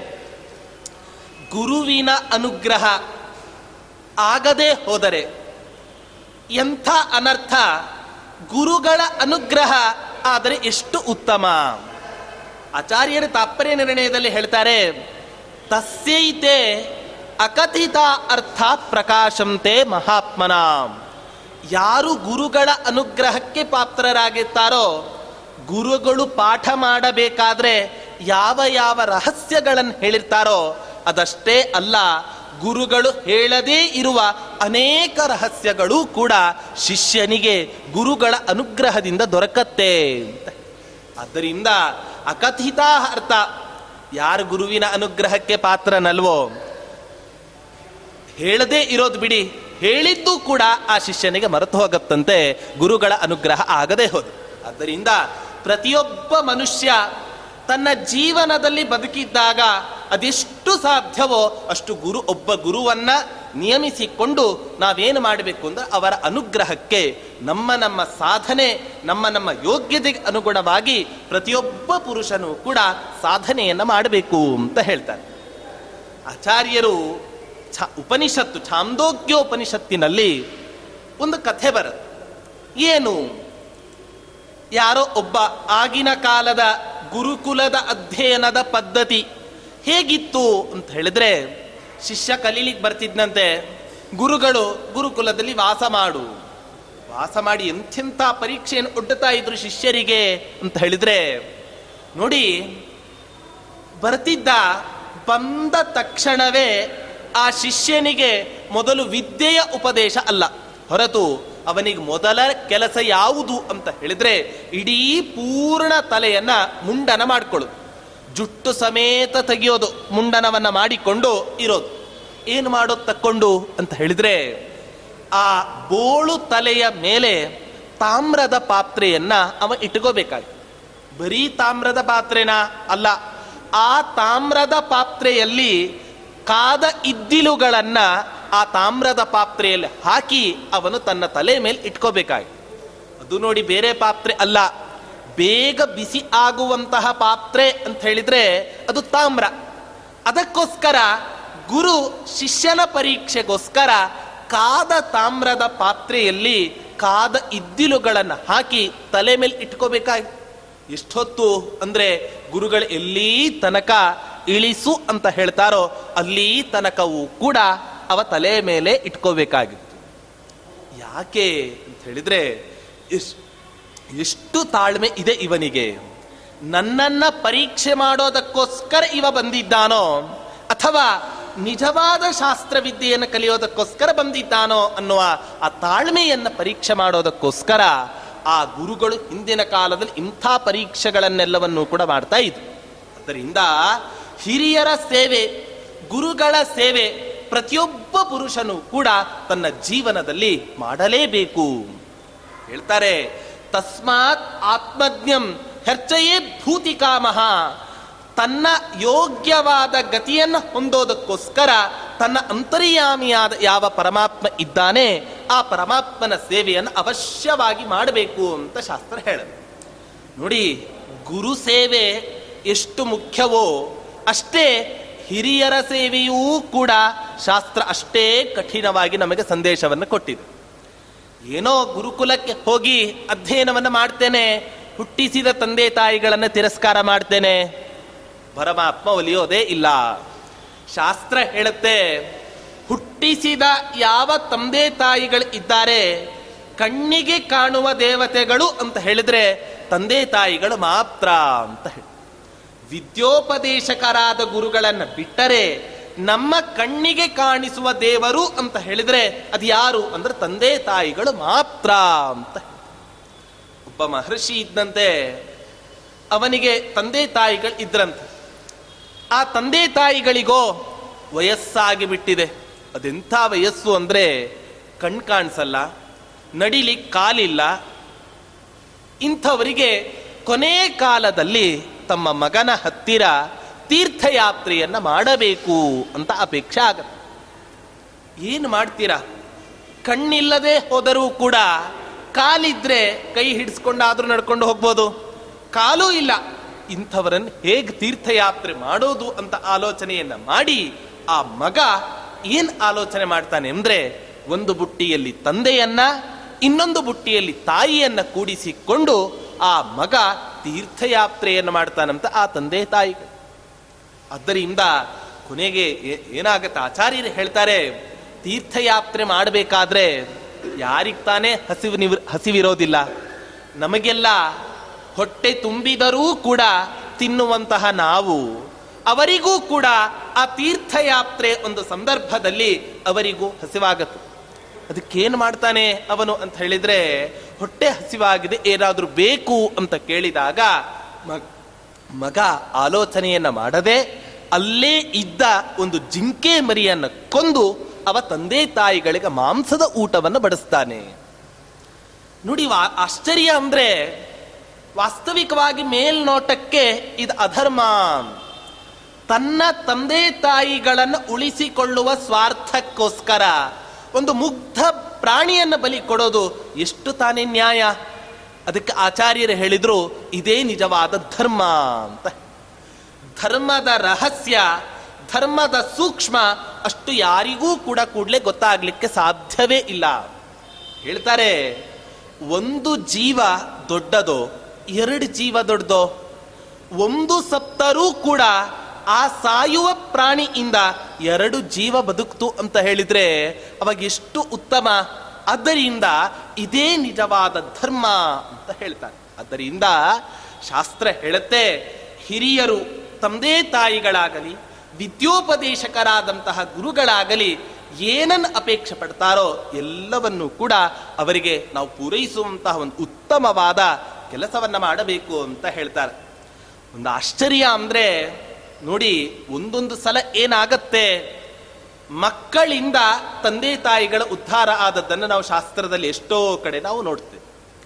ಗುರುವಿನ ಅನುಗ್ರಹ ಆಗದೆ ಹೋದರೆ ಎಂಥ ಅನರ್ಥ? ಗುರುಗಳ ಅನುಗ್ರಹ ಆದರೆ ಎಷ್ಟು ಉತ್ತಮ? ಆಚಾರ್ಯರ ತಾತ್ಪರ್ಯ ನಿರ್ಣಯದಲ್ಲಿ ಹೇಳ್ತಾರೆ, ತಸ್ಯೈತೆ ಅಕಥಿತ ಅರ್ಥ ಪ್ರಕಾಶಂತೆ ಮಹಾತ್ಮನ. ಯಾರು ಗುರುಗಳ ಅನುಗ್ರಹಕ್ಕೆ ಪಾತ್ರರಾಗಿರ್ತಾರೋ ಗುರುಗಳು ಪಾಠ ಮಾಡಬೇಕಾದ್ರೆ ಯಾವ ಯಾವ ರಹಸ್ಯಗಳನ್ನು ಹೇಳಿರ್ತಾರೋ ಅದಷ್ಟೇ ಅಲ್ಲ, ಗುರುಗಳು ಹೇಳದೇ ಇರುವ ಅನೇಕ ರಹಸ್ಯಗಳು ಕೂಡ ಶಿಷ್ಯನಿಗೆ ಗುರುಗಳ ಅನುಗ್ರಹದಿಂದ ದೊರಕತ್ತೆ ಅಂತ. ಆದ್ದರಿಂದ ಅಕಥಿತ ಅರ್ಥ, ಯಾರು ಗುರುವಿನ ಅನುಗ್ರಹಕ್ಕೆ ಪಾತ್ರನಲ್ವೋ? ಹೇಳದೇ ಇರೋದು ಬಿಡಿ, ಹೇಳಿದ್ದು ಕೂಡ ಆ ಶಿಷ್ಯನಿಗೆ ಮರೆತು ಹೋಗತ್ತಂತೆ, ಗುರುಗಳ ಅನುಗ್ರಹ ಆಗದೆ ಹೋದು. ಆದ್ದರಿಂದ ಪ್ರತಿಯೊಬ್ಬ ಮನುಷ್ಯ ತನ್ನ ಜೀವನದಲ್ಲಿ ಬದುಕಿದ್ದಾಗ ಅದೆಷ್ಟು ಸಾಧ್ಯವೋ ಅಷ್ಟು ಗುರು, ಒಬ್ಬ ಗುರುವನ್ನ ನಿಯಮಿಸಿಕೊಂಡು ನಾವೇನು ಮಾಡಬೇಕು ಅಂದ್ರೆ ಅವರ ಅನುಗ್ರಹಕ್ಕೆ, ನಮ್ಮ ನಮ್ಮ ಸಾಧನೆ, ನಮ್ಮ ನಮ್ಮ ಯೋಗ್ಯತೆಗೆ ಅನುಗುಣವಾಗಿ ಪ್ರತಿಯೊಬ್ಬ ಪುರುಷನು ಕೂಡ ಸಾಧನೆಯನ್ನು ಮಾಡಬೇಕು ಅಂತ ಹೇಳ್ತಾರೆ. ಆಚಾರ್ಯರು ಛ, ಉಪನಿಷತ್ತು, ಛಾಂದೋಗ್ಯೋಪನಿಷತ್ತಿನಲ್ಲಿ ಒಂದು ಕಥೆ ಬರುತ್ತೆ. ಏನು? ಯಾರೋ ಒಬ್ಬ ಆಗಿನ ಕಾಲದ ಗುರುಕುಲದ ಅಧ್ಯಯನದ ಪದ್ಧತಿ ಹೇಗಿತ್ತು ಅಂತ ಹೇಳಿದ್ರೆ, ಶಿಷ್ಯ ಕಲೀಲಿಕ್ಕೆ ಬರ್ತಿದ್ದಂತೆ ಗುರುಗಳು ಗುರುಕುಲದಲ್ಲಿ ವಾಸ ಮಾಡು. ವಾಸ ಮಾಡಿ ಎಂಥೆಂಥ ಪರೀಕ್ಷೆಯನ್ನು ಒಡ್ಡುತ್ತಾ ಇದ್ರು ಶಿಷ್ಯರಿಗೆ ಅಂತ ಹೇಳಿದ್ರೆ, ನೋಡಿ, ಬರ್ತಿದ್ದ ಬಂದ ತಕ್ಷಣವೇ ಆ ಶಿಷ್ಯನಿಗೆ ಮೊದಲು ವಿದ್ಯೆಯ ಉಪದೇಶ ಅಲ್ಲ. ಹೊರತು ಅವನಿಗೆ ಮೊದಲ ಕೆಲಸ ಯಾವುದು ಅಂತ ಹೇಳಿದ್ರೆ ಇಡೀ ಪೂರ್ಣ ತಲೆಯನ್ನ ಮುಂಡನ ಮಾಡಿಕೊಳ್ಳು ಜುಟ್ಟು ಸಮೇತ ತೆಗೆಯೋದು, ಮುಂಡನವನ್ನ ಮಾಡಿಕೊಂಡು ಇರೋದು. ಏನು ಮಾಡೋದು ತಕ್ಕೊಂಡು ಅಂತ ಹೇಳಿದ್ರೆ ಆ ಬೋಳು ತಲೆಯ ಮೇಲೆ ತಾಮ್ರದ ಪಾತ್ರೆಯನ್ನ ಅವ ಇಟ್ಕೋಬೇಕಾಗಿ ಬರೀ ತಾಮ್ರದ ಪಾತ್ರೆನ ಅಲ್ಲ, ಆ ತಾಮ್ರದ ಪಾತ್ರೆಯಲ್ಲಿ ಕಾದ ಇದ್ದಿಲುಗಳನ್ನ ಆ ತಾಮ್ರದ ಪಾತ್ರೆಯಲ್ಲಿ ಹಾಕಿ ಅವನು ತನ್ನ ತಲೆ ಮೇಲೆ ಇಟ್ಕೋಬೇಕಾಗಿ ಅದು ನೋಡಿ ಬೇರೆ ಪಾತ್ರೆ ಅಲ್ಲ, ಬೇಗ ಬಿಸಿ ಆಗುವಂತಹ ಪಾತ್ರೆ ಅಂತ ಹೇಳಿದ್ರೆ ಅದು ತಾಮ್ರ. ಅದಕ್ಕೋಸ್ಕರ ಗುರು ಶಿಷ್ಯನ ಪರೀಕ್ಷೆಗೋಸ್ಕರ ಕಾದ ತಾಮ್ರದ ಪಾತ್ರೆಯಲ್ಲಿ ಕಾದ ಇದ್ದಿಲುಗಳನ್ನು ಹಾಕಿ ತಲೆ ಮೇಲೆ ಇಟ್ಕೋಬೇಕಾಗಿ ಎಷ್ಟೊತ್ತು ಅಂದ್ರೆ ಗುರುಗಳು ಎಲ್ಲಿ ತನಕ ಇಳಿಸು ಅಂತ ಹೇಳ್ತಾರೋ ಅಲ್ಲಿ ತನಕವೂ ಕೂಡ ಅವ ತಲೆ ಮೇಲೆ ಇಟ್ಕೋಬೇಕಾಗಿತ್ತು. ಯಾಕೆ ಅಂತ ಹೇಳಿದ್ರೆ ಎಷ್ಟು ತಾಳ್ಮೆ ಇದೆ ಇವನಿಗೆ. ನನ್ನನ್ನ ಪರೀಕ್ಷೆ ಮಾಡೋದಕ್ಕೋಸ್ಕರ ಇವ ಬಂದಿದ್ದಾನೋ, ಅಥವಾ ನಿಜವಾದ ಶಾಸ್ತ್ರವಿದ್ಯೆಯನ್ನು ಕಲಿಯೋದಕ್ಕೋಸ್ಕರ ಬಂದಿದ್ದಾನೋ ಅನ್ನುವ ಆ ತಾಳ್ಮೆಯನ್ನು ಪರೀಕ್ಷೆ ಮಾಡೋದಕ್ಕೋಸ್ಕರ ಆ ಗುರುಗಳು ಹಿಂದಿನ ಕಾಲದಲ್ಲಿ ಇಂಥ ಪರೀಕ್ಷೆಗಳನ್ನೆಲ್ಲವನ್ನೂ ಕೂಡ ಮಾಡ್ತಾ ಇದ್ರು. ಅದರಿಂದ ಹಿರಿಯರ ಸೇವೆ, ಗುರುಗಳ ಸೇವೆ ಪ್ರತಿಯೊಬ್ಬ ಪುರುಷನು ಕೂಡ ತನ್ನ ಜೀವನದಲ್ಲಿ ಮಾಡಲೇಬೇಕು. ಹೇಳ್ತಾರೆ, ತಸ್ಮಾತ್ ಆತ್ಮಜ್ಞಂ ಹೆರ್ಚಯೇ ಭೂತಿಕಾಮಹ ತನ್ನ ಯೋಗ್ಯವಾದ ಗತಿಯನ್ನು ಹೊಂದೋದಕ್ಕೋಸ್ಕರ ತನ್ನ ಅಂತರ್ಯಾಮಿಯಾದ ಯಾವ ಪರಮಾತ್ಮ ಇದ್ದಾನೆ, ಆ ಪರಮಾತ್ಮನ ಸೇವೆಯನ್ನು ಅವಶ್ಯವಾಗಿ ಮಾಡಬೇಕು ಅಂತ ಶಾಸ್ತ್ರ ಹೇಳಿದೆ ನೋಡಿ, ಗುರು ಸೇವೆ ಎಷ್ಟು ಮುಖ್ಯವೋ ಅಷ್ಟೇ ಹಿರಿಯರ ಸೇವೆಯೂ ಕೂಡ ಶಾಸ್ತ್ರ ಅಷ್ಟೇ ಕಠಿಣವಾಗಿ ನಮಗೆ ಸಂದೇಶವನ್ನು ಕೊಟ್ಟಿದೆ. ಏನೋ ಗುರುಕುಲಕ್ಕೆ ಹೋಗಿ ಅಧ್ಯಯನವನ್ನು ಮಾಡ್ತೇನೆ, ಹುಟ್ಟಿಸಿದ ತಂದೆ ತಾಯಿಗಳನ್ನು ತಿರಸ್ಕಾರ ಮಾಡ್ತೇನೆ. ಪರಮಾತ್ಮ ಒಲಿಯೋದೇ ಇಲ್ಲ. ಶಾಸ್ತ್ರ ಹೇಳುತ್ತೆ, ಹುಟ್ಟಿಸಿದ ಯಾವ ತಂದೆ ತಾಯಿಗಳು ಇದ್ದಾರೆ, ಕಣ್ಣಿಗೆ ಕಾಣುವ ದೇವತೆಗಳು ಅಂತ ಹೇಳಿದ್ರೆ ತಂದೆ ತಾಯಿಗಳು ಮಾತ್ರ ಅಂತ ಹೇಳಿ. ವಿದ್ಯೋಪದೇಶಕರಾದ ಗುರುಗಳನ್ನು ಬಿಟ್ಟರೆ ನಮ್ಮ ಕಣ್ಣಿಗೆ ಕಾಣಿಸುವ ದೇವರು ಅಂತ ಹೇಳಿದ್ರೆ ಅದು ಯಾರು ಅಂದ್ರೆ ತಂದೆ ತಾಯಿಗಳು ಮಾತ್ರ ಅಂತ ಒಬ್ಬ ಮಹರ್ಷಿ ಇದ್ದಂತೆ ಅವನಿಗೆ ತಂದೆ ತಾಯಿಗಳು ಇದ್ರಂತೆ. ಆ ತಂದೆ ತಾಯಿಗಳಿಗೋ ವಯಸ್ಸಾಗಿ ಬಿಟ್ಟಿದೆ. ಅದೆಂಥ ವಯಸ್ಸು ಅಂದರೆ ಕಣ್ ಕಾಣಿಸಲ್ಲ ನಡಿಲಿ ಕಾಲಿಲ್ಲ. ಇಂಥವರಿಗೆ ಕೊನೆ ಕಾಲದಲ್ಲಿ ತಮ್ಮ ಮಗನ ಹತ್ತಿರ ತೀರ್ಥಯಾತ್ರೆಯನ್ನು ಮಾಡಬೇಕು ಅಂತ ಅಪೇಕ್ಷೆ ಆಗತ್ತೆ. ಏನು ಮಾಡ್ತೀರಾ? ಕಣ್ಣಿಲ್ಲದೆ ಹೋದರೂ ಕೂಡ ಕಾಲಿದ್ರೆ ಕೈ ಹಿಡಿಸ್ಕೊಂಡಾದರೂ ನಡ್ಕೊಂಡು ಹೋಗ್ಬೋದು. ಕಾಲೂ ಇಲ್ಲ. ಇಂಥವರನ್ನು ಹೇಗೆ ತೀರ್ಥಯಾತ್ರೆ ಮಾಡೋದು ಅಂತ ಆಲೋಚನೆಯನ್ನ ಮಾಡಿ ಆ ಮಗ ಏನ್ ಆಲೋಚನೆ ಮಾಡ್ತಾನೆ ಅಂದ್ರೆ ಒಂದು ಬುಟ್ಟಿಯಲ್ಲಿ ತಂದೆಯನ್ನ, ಇನ್ನೊಂದು ಬುಟ್ಟಿಯಲ್ಲಿ ತಾಯಿಯನ್ನ ಕೂಡಿಸಿಕೊಂಡು ಆ ಮಗ ತೀರ್ಥಯಾತ್ರೆಯನ್ನು ಮಾಡ್ತಾನಂತ ಆ ತಂದೆ ತಾಯಿ. ಆದ್ದರಿಂದ ಕೊನೆಗೆ ಏನಾಗುತ್ತೆ? ಆಚಾರ್ಯರು ಹೇಳ್ತಾರೆ, ತೀರ್ಥಯಾತ್ರೆ ಮಾಡಬೇಕಾದ್ರೆ ಯಾರಿಗೆ ತಾನೇ ಹಸಿವು ನಿವ್, ಹಸಿವಿರೋದಿಲ್ಲ. ನಮಗೆಲ್ಲ ಹೊಟ್ಟೆ ತುಂಬಿದರೂ ಕೂಡ ತಿನ್ನುವಂತಹ ನಾವು, ಅವರಿಗೂ ಕೂಡ ಆ ತೀರ್ಥಯಾತ್ರೆ ಒಂದು ಸಂದರ್ಭದಲ್ಲಿ ಅವರಿಗೂ ಹಸಿವಾಗತ್ತೆ. ಅದಕ್ಕೇನು ಮಾಡ್ತಾನೆ ಅವನು ಅಂತ ಹೇಳಿದ್ರೆ ಹೊಟ್ಟೆ ಹಸಿವಾಗಿದೆ, ಏನಾದರೂ ಬೇಕು ಅಂತ ಕೇಳಿದಾಗ ಮಗ ಆಲೋಚನೆಯನ್ನ ಮಾಡದೆ ಅಲ್ಲೇ ಇದ್ದ ಒಂದು ಜಿಂಕೆ ಮರಿಯನ್ನ ಕೊಂದು ಅವ ತಂದೆ ತಾಯಿಗಳಿಗೆ ಮಾಂಸದ ಊಟವನ್ನು ಬಡಿಸ್ತಾನೆ. ನೋಡಿ ಆಶ್ಚರ್ಯ ಅಂದ್ರೆ ವಾಸ್ತವಿಕವಾಗಿ ಮೇಲ್ನೋಟಕ್ಕೆ ಇದು ಅಧರ್ಮ. ತನ್ನ ತಂದೆ ತಾಯಿಗಳನ್ನು ಉಳಿಸಿಕೊಳ್ಳುವ ಸ್ವಾರ್ಥಕ್ಕೋಸ್ಕರ ಒಂದು ಮುಗ್ಧ ಪ್ರಾಣಿಯನ್ನು ಬಲಿ ಕೊಡೋದು ಎಷ್ಟು ತಾನೇ ನ್ಯಾಯ? ಅದಕ್ಕೆ ಆಚಾರ್ಯರು ಹೇಳಿದರು, ಇದೇ ನಿಜವಾದ ಧರ್ಮ ಅಂತ. ಧರ್ಮದ ರಹಸ್ಯ, ಧರ್ಮದ ಸೂಕ್ಷ್ಮ ಅಷ್ಟು ಯಾರಿಗೂ ಕೂಡ ಕೂಡಲೇ ಗೊತ್ತಾಗಲಿಕ್ಕೆ ಸಾಧ್ಯವೇ ಇಲ್ಲ. ಹೇಳ್ತಾರೆ, ಒಂದು ಜೀವ ದೊಡ್ಡದೋ, ಎರಡು ಜೀವ ದೊಡ್ಡದೋ, ಒಂದು ಸಪ್ತರೂ ಕೂಡ ಆ ಸಾಯುವ ಪ್ರಾಣಿಯಿಂದ ಎರಡು ಜೀವ ಬದುಕ್ತು ಅಂತ ಹೇಳಿದ್ರೆ ಅವಾಗ ಎಷ್ಟು ಉತ್ತಮ. ಅದರಿಂದ ಇದೇ ನಿಜವಾದ ಧರ್ಮ ಅಂತ ಹೇಳ್ತಾರೆ. ಅದರಿಂದ ಶಾಸ್ತ್ರ ಹೇಳುತ್ತೆ, ಹಿರಿಯರು ತಂದೆ ತಾಯಿಗಳಾಗಲಿ, ವಿದ್ಯೋಪದೇಶಕರಾದಂತಹ ಗುರುಗಳಾಗಲಿ ಏನನ್ನು ಅಪೇಕ್ಷೆ ಪಡ್ತಾರೋ ಎಲ್ಲವನ್ನೂ ಕೂಡ ಅವರಿಗೆ ನಾವು ಪೂರೈಸುವಂತಹ ಒಂದು ಉತ್ತಮವಾದ ಕೆಲಸವನ್ನು ಮಾಡಬೇಕು ಅಂತ ಹೇಳ್ತಾರೆ. ಒಂದು ಆಶ್ಚರ್ಯ ಅಂದ್ರೆ ನೋಡಿ, ಒಂದೊಂದು ಸಲ ಏನಾಗತ್ತೆ? ಮಕ್ಕಳಿಂದ ತಂದೆ ತಾಯಿಗಳ ಉದ್ಧಾರ ಆದದ್ದನ್ನು ನಾವು ಶಾಸ್ತ್ರದಲ್ಲಿ ಎಷ್ಟೋ ಕಡೆ ನಾವು ನೋಡ್ತೇವೆ,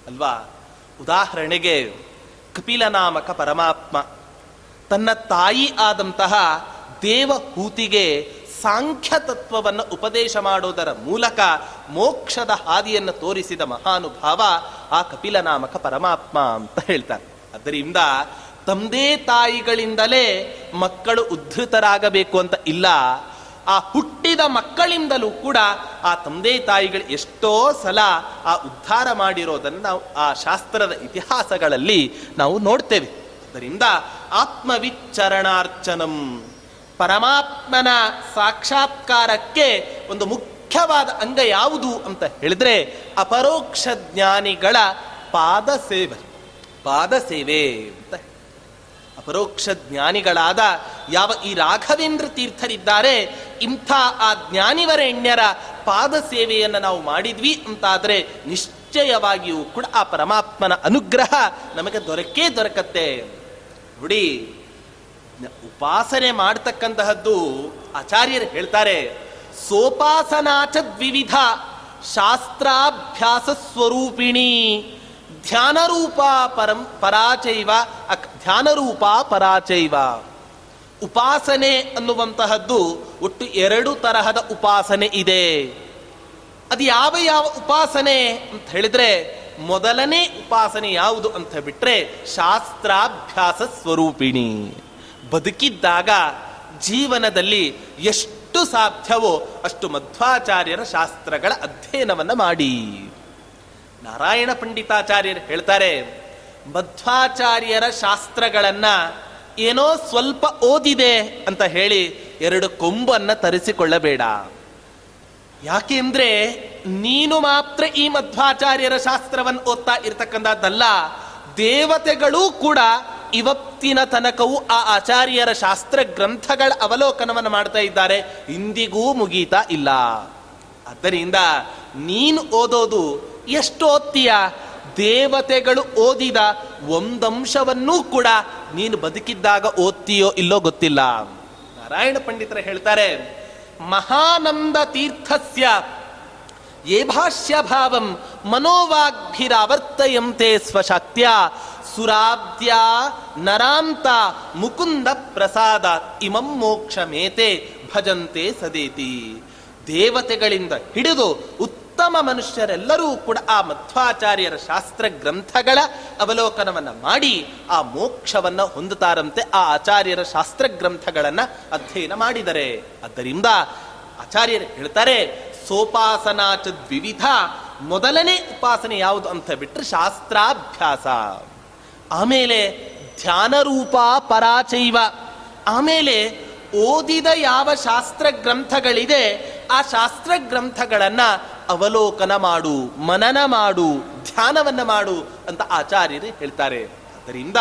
ಅಲ್ವಾ? ಉದಾಹರಣೆಗೆ, ಕಪಿಲ ನಾಮಕ ಪರಮಾತ್ಮ, ತನ್ನ ತಾಯಿ ಆದಂತಹ ದೇವಹೂತಿಗೆ ಸಾಂಖ್ಯ ತತ್ವವನ್ನು ಉಪದೇಶ ಮಾಡೋದರ ಮೂಲಕ ಮೋಕ್ಷದ ಹಾದಿಯನ್ನು ತೋರಿಸಿದ ಮಹಾನುಭಾವ ಆ ಕಪಿಲ ನಾಮಕ ಪರಮಾತ್ಮ ಅಂತ ಹೇಳ್ತಾರೆ. ಅದರಿಂದ ತಂದೆ ತಾಯಿಗಳಿಂದಲೇ ಮಕ್ಕಳು ಉದ್ಧತರಾಗಬೇಕು ಅಂತ ಇಲ್ಲ. ಆ ಹುಟ್ಟಿದ ಮಕ್ಕಳಿಂದಲೂ ಕೂಡ ಆ ತಂದೆ ತಾಯಿಗಳು ಎಷ್ಟೋ ಸಲ ಆ ಉದ್ಧಾರ ಮಾಡಿರೋದನ್ನು ನಾವು ಆ ಶಾಸ್ತ್ರದ ಇತಿಹಾಸಗಳಲ್ಲಿ ನಾವು ನೋಡ್ತೇವೆ. ಅದರಿಂದ ಆತ್ಮವಿಚ್ಚರಣಾರ್ಚನಂ ಪರಮಾತ್ಮನ ಸಾಕ್ಷಾತ್ಕಾರಕ್ಕೆ ಒಂದು ಮುಖ್ಯವಾದ ಅಂಗ ಯಾವುದು ಅಂತ ಹೇಳಿದ್ರೆ ಅಪರೋಕ್ಷ ಜ್ಞಾನಿಗಳ ಪಾದ ಸೇವೆ. ಪಾದ ಸೇವೆ ಅಂತ ಅಪರೋಕ್ಷ ಜ್ಞಾನಿಗಳಾದ ಯಾವ ಈ ರಾಘವೇಂದ್ರ ತೀರ್ಥರಿದ್ದಾರೆ, ಇಂಥ ಆ ಜ್ಞಾನಿವರೆಣ್ಯರ ಪಾದ ಸೇವೆಯನ್ನು ನಾವು ಮಾಡಿದ್ವಿ ಅಂತಾದರೆ ನಿಶ್ಚಯವಾಗಿಯೂ ಕೂಡ ಆ ಪರಮಾತ್ಮನ ಅನುಗ್ರಹ ನಮಗೆ ದೊರಕೇ ದೊರಕತ್ತೆ. ನೋಡಿ, ಉಪಾಸನೆ ಮಾಡ್ತಕ್ಕಂತಹದ್ದು ಆಚಾರ್ಯರು ಹೇಳ್ತಾರೆ ಸೋಪಾಸನಾಚ ದ್ವಿವಿಧ ಶಾಸ್ತ್ರಾಭ್ಯಾಸ ಸ್ವರೂಪಿಣಿ ಧ್ಯಾನರೂಪ ಪರಂ ಪರಾಚೈವ ಧ್ಯಾನರೂಪ ಪರಾಚೈವ. ಉಪಾಸನೆ ಅನ್ನುವಂತಹದ್ದು ಒಟ್ಟು ಎರಡು ತರಹದ ಉಪಾಸನೆ ಇದೆ. ಅದು ಯಾವ ಯಾವ ಉಪಾಸನೆ ಅಂತ ಹೇಳಿದ್ರೆ, ಮೊದಲನೇ ಉಪಾಸನೆ ಯಾವುದು ಅಂತ ಬಿಟ್ರೆ, ಶಾಸ್ತ್ರಾಭ್ಯಾಸ ಸ್ವರೂಪಿಣಿ. ಬದುಕಿದ್ದಾಗ ಜೀವನದಲ್ಲಿ ಎಷ್ಟು ಸಾಧ್ಯವೋ ಅಷ್ಟು ಮಧ್ವಾಚಾರ್ಯರ ಶಾಸ್ತ್ರಗಳ ಅಧ್ಯಯನವನ್ನ ಮಾಡಿ. ನಾರಾಯಣ ಪಂಡಿತಾಚಾರ್ಯರು ಹೇಳ್ತಾರೆ, ಮಧ್ವಾಚಾರ್ಯರ ಶಾಸ್ತ್ರಗಳನ್ನು ಏನೋ ಸ್ವಲ್ಪ ಓದಿದೆ ಅಂತ ಹೇಳಿ ಎರಡು ಕೊಂಬನ್ನ ತರಿಸಿಕೊಳ್ಳಬೇಡ. ಯಾಕೆಂದ್ರೆ ನೀನು ಮಾತ್ರ ಈ ಮಧ್ವಾಚಾರ್ಯರ ಶಾಸ್ತ್ರವನ್ನು ಓದ್ತಾ ಇರ್ತಕ್ಕಂಥದ್ದಲ್ಲ, ದೇವತೆಗಳೂ ಕೂಡ ಇವತ್ತಿನ ತನಕವೂ ಆ ಆಚಾರ್ಯರ ಶಾಸ್ತ್ರ ಗ್ರಂಥಗಳ ಅವಲೋಕನವನ್ನು ಮಾಡ್ತಾ ಇದ್ದಾರೆ, ಇಂದಿಗೂ ಮುಗೀತಾ ಇಲ್ಲ. ಆದ್ದರಿಂದ ನೀನು ಓದೋದು ಎಷ್ಟು ಓದ್ತೀಯ ದೇವತೆಗಳು ಓದಿದ ಒಂದಂಶವನ್ನೂ ಕೂಡ ನೀನು ಬದುಕಿದ್ದಾಗ ಓದ್ತೀಯೋ ಇಲ್ಲೋ ಗೊತ್ತಿಲ್ಲ. ನಾರಾಯಣ ಪಂಡಿತರ ಹೇಳ್ತಾರೆ, ಮಹಾನಂದ ತೀರ್ಥಸ್ಯ ಏಭಾಷ್ಯ ಭಾಷ್ಯ ಭಾವಂ ಮನೋವಾಗ್ಭಿರಾವರ್ತಯಂತೆ ಸ್ವಶಕ್ತ್ಯ ಸುರಾಬ್ಧ್ಯ ನರಾಂತ ಮುಕುಂದ ಪ್ರಸಾದ ಇಮಂ ಮೋಕ್ಷ ಮೇತೆ ಭಜಂತೆ ಸದೇತಿ. ದೇವತೆಗಳಿಂದ ಹಿಡಿದು ಉತ್ತಮ ಮನುಷ್ಯರೆಲ್ಲರೂ ಕೂಡ ಆ ಮಧ್ವಾಚಾರ್ಯರ ಶಾಸ್ತ್ರ ಗ್ರಂಥಗಳ ಅವಲೋಕನವನ್ನು ಮಾಡಿ ಆ ಮೋಕ್ಷವನ್ನು ಹೊಂದುತ್ತಾರಂತೆ ಆ ಆಚಾರ್ಯರ ಶಾಸ್ತ್ರ ಗ್ರಂಥಗಳನ್ನು ಅಧ್ಯಯನ ಮಾಡಿದರೆ. ಆದ್ದರಿಂದ ಆಚಾರ್ಯರು ಹೇಳ್ತಾರೆ ಸೋಪಾಸನಾಚ ದ್ವಿವಿಧ, ಮೊದಲನೇ ಉಪಾಸನೆ ಯಾವುದು ಅಂತ ಬಿಟ್ಟರೆ ಶಾಸ್ತ್ರಾಭ್ಯಾಸ. ಆಮೇಲೆ ಧ್ಯಾನರೂಪ ಪರಾಚೈವ. ಆಮೇಲೆ ಓದಿದ ಯಾವ ಶಾಸ್ತ್ರ ಗ್ರಂಥಗಳಿದೆ ಆ ಶಾಸ್ತ್ರ ಗ್ರಂಥಗಳನ್ನ ಅವಲೋಕನ ಮಾಡು, ಮನನ ಮಾಡು, ಧ್ಯಾನವನ್ನ ಮಾಡು ಅಂತ ಆಚಾರ್ಯರು ಹೇಳ್ತಾರೆ. ಅದರಿಂದ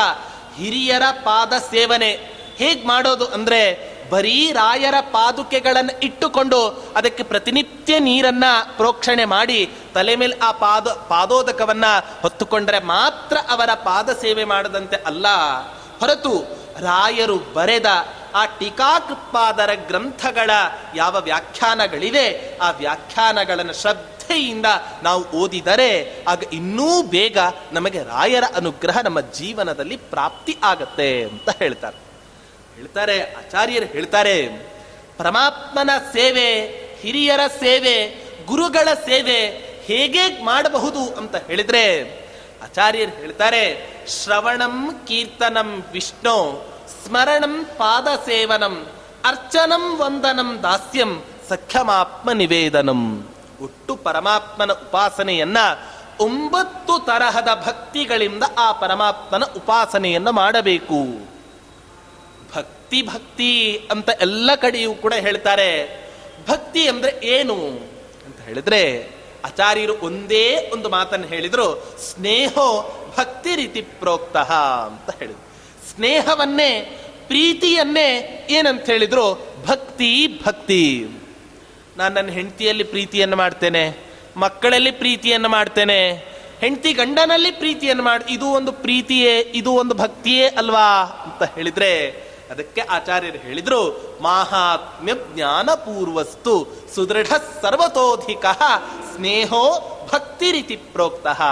ಹಿರಿಯರ ಪಾದ ಸೇವನೆ ಹೇಗ್ ಮಾಡೋದು ಅಂದ್ರೆ ಬರೀ ರಾಯರ ಪಾದುಕೆಗಳನ್ನು ಇಟ್ಟುಕೊಂಡು ಅದಕ್ಕೆ ಪ್ರತಿನಿತ್ಯ ನೀರನ್ನ ಪ್ರೋಕ್ಷಣೆ ಮಾಡಿ ತಲೆ ಮೇಲೆ ಆ ಪಾದ, ಪಾದೋದಕವನ್ನ ಹೊತ್ತುಕೊಂಡ್ರೆ ಮಾತ್ರ ಅವರ ಪಾದ ಸೇವೆ ಮಾಡದಂತೆ ಅಲ್ಲ. ಹೊರತು ರಾಯರು ಬರೆದ ಆ ಟೀಕಾಕೃತ್ಪಾದರ ಗ್ರಂಥಗಳ ಯಾವ ವ್ಯಾಖ್ಯಾನಗಳಿವೆ, ಆ ವ್ಯಾಖ್ಯಾನಗಳನ್ನು ಶ್ರದ್ಧೆಯಿಂದ ನಾವು ಓದಿದರೆ ಆಗ ಇನ್ನೂ ಬೇಗ ನಮಗೆ ರಾಯರ ಅನುಗ್ರಹ ನಮ್ಮ ಜೀವನದಲ್ಲಿ ಪ್ರಾಪ್ತಿ ಆಗತ್ತೆ ಅಂತ ಹೇಳ್ತಾರೆ. ಹೇಳ್ತಾರೆ, ಆಚಾರ್ಯರು ಹೇಳ್ತಾರೆ, ಪರಮಾತ್ಮನ ಸೇವೆ, ಹಿರಿಯರ ಸೇವೆ, ಗುರುಗಳ ಸೇವೆ ಹೇಗೆ ಮಾಡಬಹುದು ಅಂತ ಹೇಳಿದ್ರೆ, ಆಚಾರ್ಯರು ಹೇಳ್ತಾರೆ, ಶ್ರವಣಂ ಕೀರ್ತನಂ ವಿಷ್ಣು ಸ್ಮರಣಂ ಪಾದ ಸೇವನಂ ಅರ್ಚನಂ ವಂದನಂ ದಾಸ್ಯಂ ಸಖ್ಯಮಾತ್ಮ ನಿವೇದನಂ. ಒಟ್ಟು ಪರಮಾತ್ಮನ ಉಪಾಸನೆಯನ್ನ ಒಂಬತ್ತು ತರಹದ ಭಕ್ತಿಗಳಿಂದ ಆ ಪರಮಾತ್ಮನ ಉಪಾಸನೆಯನ್ನ ಮಾಡಬೇಕು. ಭಕ್ತಿ ಭಕ್ತಿ ಅಂತ ಎಲ್ಲ ಕಡೆಯೂ ಕೂಡ ಹೇಳ್ತಾರೆ. ಭಕ್ತಿ ಅಂದ್ರೆ ಏನು ಅಂತ ಹೇಳಿದ್ರೆ ಆಚಾರ್ಯರು ಒಂದೇ ಒಂದು ಮಾತನ್ನು ಹೇಳಿದ್ರು, ಸ್ನೇಹೋ ಭಕ್ತಿ ರೀತಿ ಪ್ರೋಕ್ತಃ ಅಂತ ಹೇಳಿದ್ರು. ಸ್ನೇಹವನ್ನೇ, ಪ್ರೀತಿಯನ್ನೇ ಏನಂತ ಹೇಳಿದ್ರು? ಭಕ್ತಿ ಭಕ್ತಿ. ನಾನು ನನ್ನ ಹೆಂಡತಿಯಲ್ಲಿ ಪ್ರೀತಿಯನ್ನು ಮಾಡ್ತೇನೆ, ಮಕ್ಕಳಲ್ಲಿ ಪ್ರೀತಿಯನ್ನು ಮಾಡ್ತೇನೆ, ಹೆಂಡತಿ ಗಂಡನಲ್ಲಿ ಪ್ರೀತಿಯನ್ನು ಮಾಡಿ, ಇದು ಒಂದು ಪ್ರೀತಿಯೇ, ಇದು ಒಂದು ಭಕ್ತಿಯೇ ಅಲ್ವಾ ಅಂತ ಹೇಳಿದ್ರೆ, ಅದಕ್ಕೆ ಆಚಾರ್ಯರು ಹೇಳಿದ್ರು, ಮಾಹಾತ್ಮ್ಯ ಜ್ಞಾನಪೂರ್ವಸ್ತು ಸುದೃಢ ಸರ್ವತೋಧಿಕ ಸ್ನೇಹೋ ಭಕ್ತಿ ರೀತಿ ಪ್ರೋಕ್ತಃ.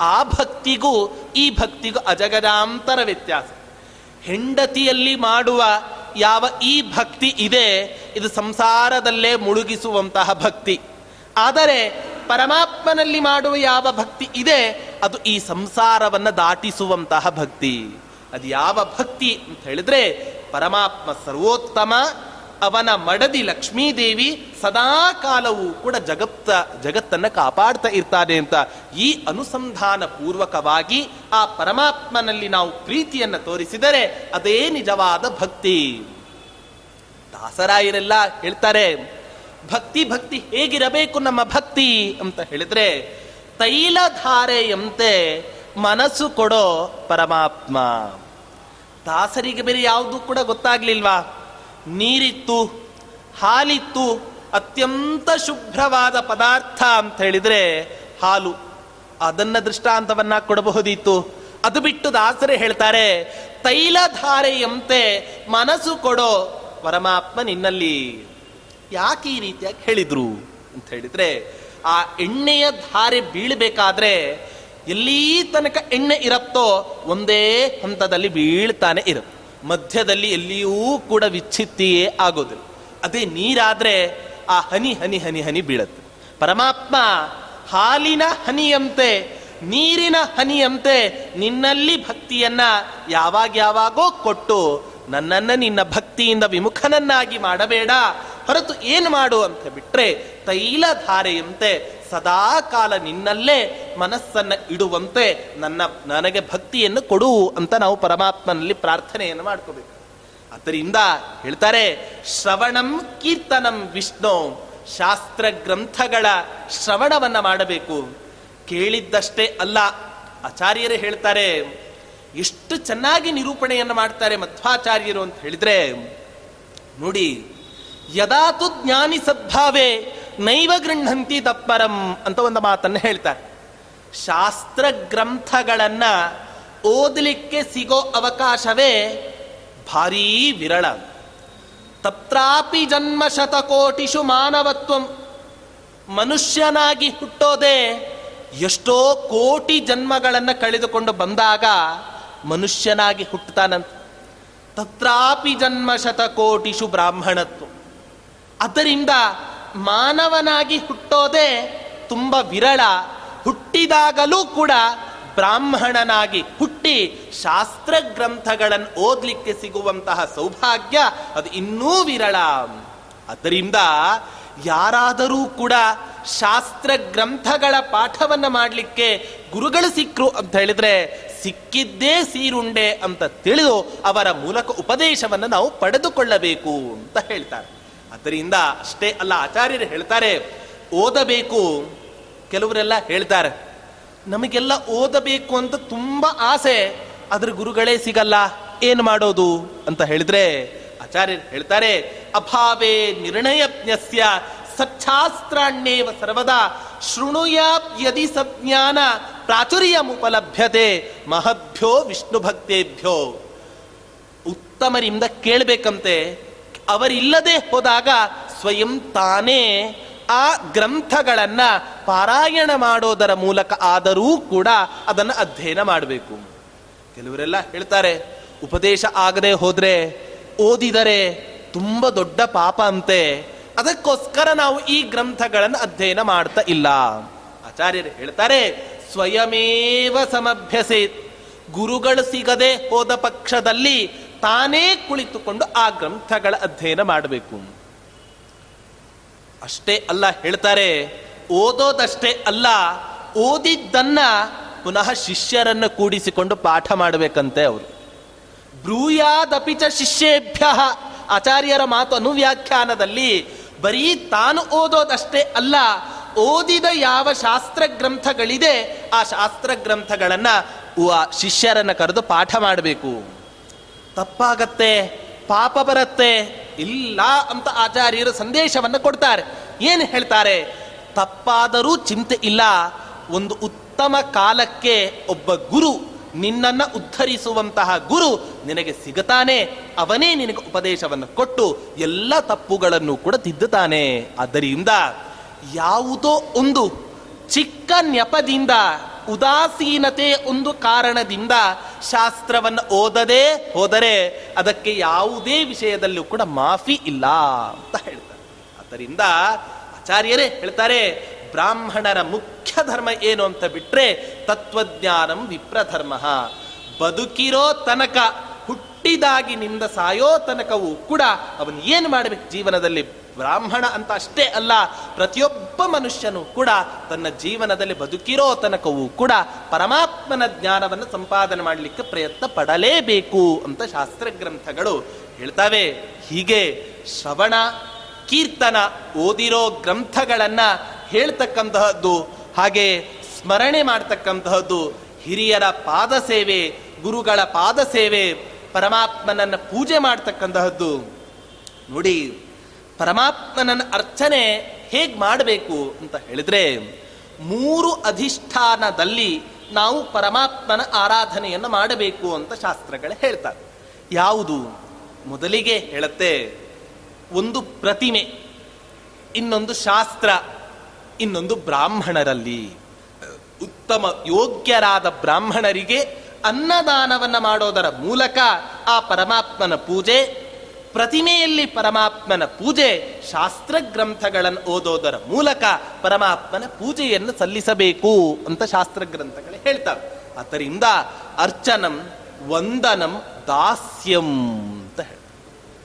ಆ ಭಕ್ತಿಗೂ, ಈ ಭಕ್ತಿಗೂ ಅಜಗಜಾಂತರ ವ್ಯತ್ಯಾಸ. ಹೆಂಡತಿಯಲ್ಲಿ ಮಾಡುವ ಯಾವ ಈ ಭಕ್ತಿ ಇದೆ, ಇದು ಸಂಸಾರದಲ್ಲೇ ಮುಳುಗಿಸುವಂತಹ ಭಕ್ತಿ. ಆದರೆ ಪರಮಾತ್ಮನಲ್ಲಿ ಮಾಡುವ ಯಾವ ಭಕ್ತಿ ಇದೆ, ಅದು ಈ ಸಂಸಾರವನ್ನು ದಾಟಿಸುವಂತಹ ಭಕ್ತಿ. ಅದು ಯಾವ ಭಕ್ತಿ ಅಂತ ಹೇಳಿದ್ರೆ ಪರಮಾತ್ಮ ಸರ್ವೋತ್ತಮ ಅವನ ಮಡದಿ ಲಕ್ಷ್ಮೀದೇವಿ ಸದಾ ಕಾಲವೂ ಕೂಡ ಜಗತ್ತ, ಜಗತ್ತನ್ನ ಕಾಪಾಡ್ತಾ ಇರ್ತಾನೆ ಅಂತ ಈ ಅನುಸಂಧಾನ ಪೂರ್ವಕವಾಗಿ ಆ ಪರಮಾತ್ಮನಲ್ಲಿ ನಾವು ಪ್ರೀತಿಯನ್ನು ತೋರಿಸಿದರೆ ಅದೇ ನಿಜವಾದ ಭಕ್ತಿ. ದಾಸರಾಯರೆಲ್ಲ ಹೇಳ್ತಾರೆ, ಭಕ್ತಿ ಭಕ್ತಿ ಹೇಗಿರಬೇಕು ನಮ್ಮ ಭಕ್ತಿ? ಅಂತ ಹೇಳಿದ್ರೆ, ತೈಲಧಾರೆಯಂತೆ ಮನಸ್ಸು ಕೊಡೋ ಪರಮಾತ್ಮ. ದಾಸರಿಗೆ ಬೇರೆ ಯಾವುದು ಕೂಡ ಗೊತ್ತಾಗ್ಲಿಲ್ವಾ? ನೀರಿತ್ತು, ಹಾಲಿತ್ತು, ಅತ್ಯಂತ ಶುಭ್ರವಾದ ಪದಾರ್ಥ ಅಂತ ಹೇಳಿದ್ರೆ ಹಾಲು. ಅದನ್ನ ದೃಷ್ಟಾಂತವನ್ನ ಕೊಡಬಹುದಿತ್ತು ಅದು ಬಿಟ್ಟು ದಾಸರೆ ಹೇಳ್ತಾರೆ, ತೈಲಧಾರೆಯಂತೆ ಮನಸ್ಸು ಕೊಡೋ ಪರಮಾತ್ಮ ನಿನ್ನಲ್ಲಿ. ಯಾಕೆ ಈ ರೀತಿಯಾಗಿ ಹೇಳಿದ್ರು ಅಂತ ಹೇಳಿದ್ರೆ, ಆ ಎಣ್ಣೆಯ ಧಾರೆ ಬೀಳಬೇಕಾದ್ರೆ ಎಲ್ಲಿ ತನಕ ಎಣ್ಣೆ ಇರುತ್ತೋ, ಒಂದೇ ಹಂತದಲ್ಲಿ ಬೀಳ್ತಾನೆ ಇರುತ್ತೆ. ಮಧ್ಯದಲ್ಲಿ ಎಲ್ಲಿಯೂ ಕೂಡ ವಿಚ್ಛಿತ್ತಿಯೇ ಆಗೋದಿಲ್ಲ. ಅದೇ ನೀರಾದರೆ ಆ ಹನಿ ಹನಿ ಹನಿ ಹನಿ ಬೀಳತ್ತೆ. ಪರಮಾತ್ಮ ಹಾಲಿನ ಹನಿಯಂತೆ, ನೀರಿನ ಹನಿಯಂತೆ ನಿನ್ನಲ್ಲಿ ಭಕ್ತಿಯನ್ನ ಯಾವಾಗ ಯಾವಾಗೋ ಕೊಟ್ಟು ನನ್ನನ್ನು ನಿನ್ನ ಭಕ್ತಿಯಿಂದ ವಿಮುಖನನ್ನಾಗಿ ಮಾಡಬೇಡ. ಹೊರತು ಏನು ಮಾಡು ಅಂತ ಬಿಟ್ಟರೆ ತೈಲ ಧಾರೆಯಂತೆ ಸದಾ ಕಾಲ ನಿನ್ನಲ್ಲೇ ಮನಸ್ಸನ್ನು ಇಡುವಂತೆ ನನ್ನ, ನನಗೆ ಭಕ್ತಿಯನ್ನು ಕೊಡು ಅಂತ ನಾವು ಪರಮಾತ್ಮನಲ್ಲಿ ಪ್ರಾರ್ಥನೆಯನ್ನು ಮಾಡ್ಕೋಬೇಕು. ಅದರಿಂದ ಹೇಳ್ತಾರೆ, ಶ್ರವಣಂ ಕೀರ್ತನಂ ವಿಷ್ಣು ಶಾಸ್ತ್ರ ಗ್ರಂಥಗಳ ಶ್ರವಣವನ್ನು ಮಾಡಬೇಕು. ಕೇಳಿದ್ದಷ್ಟೇ ಅಲ್ಲ, ಆಚಾರ್ಯರು ಹೇಳ್ತಾರೆ, ಎಷ್ಟು ಚೆನ್ನಾಗಿ ನಿರೂಪಣೆಯನ್ನು ಮಾಡ್ತಾರೆ ಮಧ್ವಾಚಾರ್ಯರು ಅಂತ ಹೇಳಿದ್ರೆ, ನೋಡಿ ಯದಾತು ಜ್ಞಾನಿ ಸದ್ಭಾವೇ, ನೈವ ಗೃಹಂತಿ ತಪ್ಪರಂ ಅಂತ ಒಂದು ಮಾತನ್ನು ಹೇಳ್ತಾರೆ. ಶಾಸ್ತ್ರ ಗ್ರಂಥಗಳನ್ನ ಓದಲಿಕ್ಕೆ ಸಿಗೋ ಅವಕಾಶವೇ ಭಾರೀ ವಿರಳ. ತತ್ರಾಪಿ ಜನ್ಮ ಶತಕೋಟಿಷು ಮಾನವತ್ವಂ. ಮನುಷ್ಯನಾಗಿ ಹುಟ್ಟೋದೆ ಎಷ್ಟೋ ಕೋಟಿ ಜನ್ಮಗಳನ್ನು ಕಳೆದುಕೊಂಡು ಬಂದಾಗ ಮನುಷ್ಯನಾಗಿ ಹುಟ್ಟುತ್ತಾನಂತ. ತತ್ರಾಪಿ ಜನ್ಮ ಶತಕೋಟಿಷು ಬ್ರಾಹ್ಮಣತ್ವ. ಆದ್ದರಿಂದ ಮಾನವನಾಗಿ ಹುಟ್ಟೋದೇ ತುಂಬ ವಿರಳ. ಹುಟ್ಟಿದಾಗಲೂ ಕೂಡ ಬ್ರಾಹ್ಮಣನಾಗಿ ಹುಟ್ಟಿ ಶಾಸ್ತ್ರ ಗ್ರಂಥಗಳನ್ನು ಓದಲಿಕ್ಕೆ ಸಿಗುವಂತಹ ಸೌಭಾಗ್ಯ ಅದು ಇನ್ನೂ ವಿರಳ. ಅದರಿಂದ ಯಾರಾದರೂ ಕೂಡ ಶಾಸ್ತ್ರ ಗ್ರಂಥಗಳ ಪಾಠವನ್ನ ಮಾಡಲಿಕ್ಕೆ ಗುರುಗಳು ಸಿಕ್ಕರು ಅಂತ ಹೇಳಿದ್ರೆ ಸಿಕ್ಕಿದ್ದೇ ಸೀರುಂಡೆ ಅಂತ ತಿಳಿದು ಅವರ ಮೂಲಕ ಉಪದೇಶವನ್ನು ನಾವು ಪಡೆದುಕೊಳ್ಳಬೇಕು ಅಂತ ಹೇಳ್ತಾರೆ. ಅದರಿಂದ ಅಷ್ಟೇ ಅಲ್ಲ ಆಚಾರ್ಯರು ಹೇಳ್ತಾರೆ, ಓದಬೇಕು ಕೆಲವರೆಲ್ಲ ಹೇಳ್ತಾರೆ. ನಮಗೆಲ್ಲ ಓದಬೇಕು ಅಂತ ತುಂಬಾ ಆಸೆ ಅದ್ರ ಗುರುಗಳೇ ಸಿಗಲ್ಲ, ಏನು ಮಾಡೋದು ಅಂತ ಹೇಳಿದ್ರೆ ಆಚಾರ್ಯರು ಹೇಳ್ತಾರೆ, ಅಭಾವೇ ನಿರ್ಣಯಜ್ಞಸ್ಯ ಸಚ್ಛಾಸ್ತ್ರಾಣ್ಯೇವ ಸರ್ವದಾ ಶೃಣುಯ ಯದಿ ಸಜ್ಞಾನ ಪ್ರಾಚುರ್ಯಮುಪಲಭ್ಯತೆ ಮಹಭ್ಯೋ ವಿಷ್ಣು ಭಕ್ತೇಭ್ಯೋ ಉತ್ತಮರಿಂದ ಕೇಳಬೇಕಂತೆ ಅವರಿಲ್ಲದೆ ಹೋದಾಗ ಸ್ವಯಂ ತಾನೇ ಆ ಗ್ರಂಥಗಳನ್ನು ಪಾರಾಯಣ ಮಾಡೋದರ ಮೂಲಕ ಆದರೂ ಕೂಡ ಅದನ್ನು ಅಧ್ಯಯನ ಮಾಡಬೇಕು. ಕೆಲವರೆಲ್ಲ ಹೇಳ್ತಾರೆ, ಉಪದೇಶ ಆಗದೆ ಹೋದರೆ ಓದಿದರೆ ತುಂಬ ದೊಡ್ಡ ಪಾಪ ಅಂತೆ, ಅದಕ್ಕೋಸ್ಕರ ನಾವು ಈ ಗ್ರಂಥಗಳನ್ನು ಅಧ್ಯಯನ ಮಾಡ್ತಾ ಇಲ್ಲ. ಆಚಾರ್ಯರು ಹೇಳ್ತಾರೆ, ಸ್ವಯಮೇವ ಸಮಭ್ಯಸೆ ಗುರುಗಳು ಸಿಗದೆ ಹೋದ ಪಕ್ಷದಲ್ಲಿ ತಾನೇ ಕುಳಿತುಕೊಂಡು ಆ ಗ್ರಂಥಗಳ ಅಧ್ಯಯನ ಮಾಡಬೇಕು. ಅಷ್ಟೇ ಅಲ್ಲ ಹೇಳ್ತಾರೆ, ಓದೋದಷ್ಟೇ ಅಲ್ಲ, ಓದಿದ್ದನ್ನ ಪುನಃ ಶಿಷ್ಯರನ್ನು ಕೂಡಿಸಿಕೊಂಡು ಪಾಠ ಮಾಡಬೇಕಂತೆ ಅವರು. ಬ್ರೂಯಾದಪಿಚ ಶಿಷ್ಯೇಭ್ಯ, ಆಚಾರ್ಯರ ಮಾತು ಅನುವ್ಯಾಖ್ಯಾನದಲ್ಲಿ ಬರೀ ತಾನು ಓದೋದಷ್ಟೇ ಅಲ್ಲ, ಓದಿದ ಯಾವ ಶಾಸ್ತ್ರ ಗ್ರಂಥಗಳಿದೆ ಆ ಶಾಸ್ತ್ರ ಗ್ರಂಥಗಳನ್ನ ಶಿಷ್ಯರನ್ನ ಕರೆದು ಪಾಠ ಮಾಡಬೇಕು. ತಪ್ಪಾಗತ್ತೆ, ಪಾಪ ಬರುತ್ತೆ, ಇಲ್ಲ ಅಂತ ಆಚಾರ್ಯರು ಸಂದೇಶವನ್ನು ಕೊಡ್ತಾರೆ. ಏನು ಹೇಳ್ತಾರೆ? ತಪ್ಪಾದರೂ ಚಿಂತೆ ಇಲ್ಲ, ಒಂದು ಉತ್ತಮ ಕಾಲಕ್ಕೆ ಒಬ್ಬ ಗುರು ನಿನ್ನನ್ನು ಉದ್ಧರಿಸುವಂತಹ ಗುರು ನಿನಗೆ ಸಿಗತಾನೆ, ಅವನೇ ನಿನಗೆ ಉಪದೇಶವನ್ನು ಕೊಟ್ಟು ಎಲ್ಲ ತಪ್ಪುಗಳನ್ನು ಕೂಡ ತಿದ್ದುತ್ತಾನೆ. ಆದ್ದರಿಂದ ಯಾವುದೋ ಒಂದು ಚಿಕ್ಕ ನೆಪದಿಂದ ಉದಾಸೀನತೆ ಒಂದು ಕಾರಣದಿಂದ ಶಾಸ್ತ್ರವನ್ನು ಓದದೇ ಹೋದರೆ ಅದಕ್ಕೆ ಯಾವುದೇ ವಿಷಯದಲ್ಲೂ ಕೂಡ ಮಾಫಿ ಇಲ್ಲ ಅಂತ ಹೇಳ್ತಾರೆ. ಆದ್ದರಿಂದ ಆಚಾರ್ಯರೇ ಹೇಳ್ತಾರೆ, ಬ್ರಾಹ್ಮಣರ ಮುಖ್ಯ ಧರ್ಮ ಏನು ಅಂತ ಬಿಟ್ಟರೆ ತತ್ವಜ್ಞಾನಂ ವಿಪ್ರಧರ್ಮ. ಬದುಕಿರೋ ತನಕ, ಹುಟ್ಟಿದಾಗಿನಿಂದ ಸಾಯೋ ತನಕವೂ ಕೂಡ ಅವನು ಏನು ಮಾಡಬೇಕು ಜೀವನದಲ್ಲಿ? ಬ್ರಾಹ್ಮಣ ಅಂತ ಅಷ್ಟೇ ಅಲ್ಲ, ಪ್ರತಿಯೊಬ್ಬ ಮನುಷ್ಯನು ಕೂಡ ತನ್ನ ಜೀವನದಲ್ಲಿ ಬದುಕಿರೋ ತನಕವೂ ಕೂಡ ಪರಮಾತ್ಮನ ಜ್ಞಾನವನ್ನು ಸಂಪಾದನೆ ಮಾಡಲಿಕ್ಕೆ ಪ್ರಯತ್ನ ಪಡಲೇಬೇಕು ಅಂತ ಶಾಸ್ತ್ರ ಗ್ರಂಥಗಳು ಹೇಳ್ತವೆ. ಹೀಗೆ ಶ್ರವಣ, ಕೀರ್ತನ ಓದಿರೋ ಗ್ರಂಥಗಳನ್ನ ಹೇಳ್ತಕ್ಕಂತಹದ್ದು, ಹಾಗೆ ಸ್ಮರಣೆ ಮಾಡ್ತಕ್ಕಂತಹದ್ದು, ಹಿರಿಯರ ಪಾದ ಸೇವೆ, ಗುರುಗಳ ಪಾದ ಸೇವೆ, ಪರಮಾತ್ಮನನ್ನ ಪೂಜೆ ಮಾಡ್ತಕ್ಕಂತಹದ್ದು. ನೋಡಿ ಪರಮಾತ್ಮನನ್ನ ಅರ್ಚನೆ ಹೇಗೆ ಮಾಡಬೇಕು ಅಂತ ಹೇಳಿದ್ರೆ, ಮೂರು ಅಧಿಷ್ಠಾನದಲ್ಲಿ ನಾವು ಪರಮಾತ್ಮನ ಆರಾಧನೆಯನ್ನು ಮಾಡಬೇಕು ಅಂತ ಶಾಸ್ತ್ರಗಳು ಹೇಳ್ತಾರೆ. ಯಾವುದು? ಮೊದಲಿಗೆ ಹೇಳುತ್ತೆ, ಒಂದು ಪ್ರತಿಮೆ, ಇನ್ನೊಂದು ಶಾಸ್ತ್ರ, ಇನ್ನೊಂದು ಬ್ರಾಹ್ಮಣರಲ್ಲಿ. ಉತ್ತಮ ಯೋಗ್ಯರಾದ ಬ್ರಾಹ್ಮಣರಿಗೆ ಅನ್ನದಾನವನ್ನು ಮಾಡೋದರ ಮೂಲಕ ಆ ಪರಮಾತ್ಮನ ಪೂಜೆ ಪ್ರತಿಮೆಯಲ್ಲಿ ಪರಮಾತ್ಮನ ಪೂಜೆ ಶಾಸ್ತ್ರ ಗ್ರಂಥಗಳನ್ನು ಓದೋದರ ಮೂಲಕ ಪರಮಾತ್ಮನ ಪೂಜೆಯನ್ನು ಸಲ್ಲಿಸಬೇಕು ಅಂತ ಶಾಸ್ತ್ರ ಗ್ರಂಥಗಳು ಹೇಳ್ತವೆ. ಆದ್ದರಿಂದ ಅರ್ಚನಂ ವಂದನಂ ದಾಸ್ಯಂ ಅಂತ ಹೇಳಿ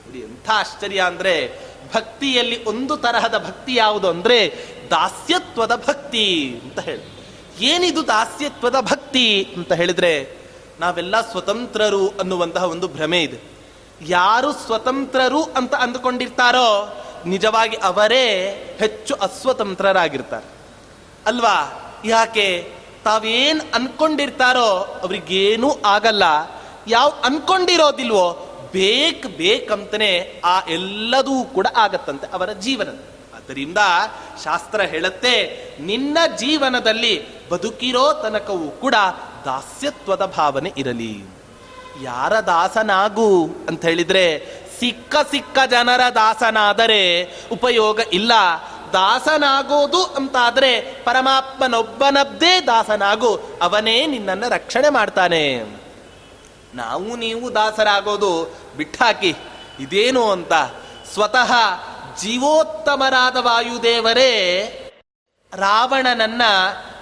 ನೋಡಿ ಎಂಥ ಆಶ್ಚರ್ಯ ಅಂದ್ರೆ ಭಕ್ತಿಯಲ್ಲಿ ಒಂದು ತರಹದ ಭಕ್ತಿ ಯಾವುದು ಅಂದ್ರೆ ದಾಸ್ಯತ್ವದ ಭಕ್ತಿ ಅಂತ ಹೇಳಿ ಏನಿದು ದಾಸ್ಯತ್ವದ ಭಕ್ತಿ ಅಂತ ಹೇಳಿದ್ರೆ ನಾವೆಲ್ಲ ಸ್ವತಂತ್ರರು ಅನ್ನುವಂತಹ ಒಂದು ಭ್ರಮೆ ಇದೆ. ಯಾರು ಸ್ವತಂತ್ರರು ಅಂತ ಅಂದುಕೊಂಡಿರ್ತಾರೋ ನಿಜವಾಗಿ ಅವರೇ ಹೆಚ್ಚು ಅಸ್ವತಂತ್ರರಾಗಿರ್ತಾರೆ. ಅಲ್ವಾ? ಯಾಕೆ? ತಾವೇನು ಅನ್ಕೊಂಡಿರ್ತಾರೋ ಅವ್ರಿಗೇನೂ ಆಗಲ್ಲ. ಯಾವ ಅನ್ಕೊಂಡಿರೋದಿಲ್ವೋ ಬೇಕ್ ಬೇಕಂತನೇ ಆ ಎಲ್ಲದೂ ಕೂಡ ಆಗತ್ತಂತೆ ಅವರ ಜೀವನ ಅದರಿಂದ ಶಾಸ್ತ್ರ ಹೇಳುತ್ತೆ, ನಿನ್ನ ಜೀವನದಲ್ಲಿ ಬದುಕಿರೋ ತನಕವೂ ಕೂಡ ದಾಸ್ಯತ್ವದ ಭಾವನೆ ಇರಲಿ. ಯಾರ ದಾಸನಾಗು ಅಂತ ಹೇಳಿದ್ರೆ ಸಿಕ್ಕ ಸಿಕ್ಕ ಜನರ ದಾಸನಾದರೆ ಉಪಯೋಗ ಇಲ್ಲ. ದಾಸನಾಗೋದು ಅಂತಾದರೆ ಪರಮಾತ್ಮನೊಬ್ಬನದ್ದೇ ದಾಸನಾಗು. ಅವನೇ ನಿನ್ನನ್ನು ರಕ್ಷಣೆ ಮಾಡ್ತಾನೆ. ನಾವು ನೀವು ದಾಸರಾಗೋದು ಬಿಟ್ಟಾಕಿ ಇದೇನು ಅಂತ. ಸ್ವತಃ ಜೀವೋತ್ತಮರಾದ ವಾಯುದೇವರೇ, ರಾವಣನನ್ನ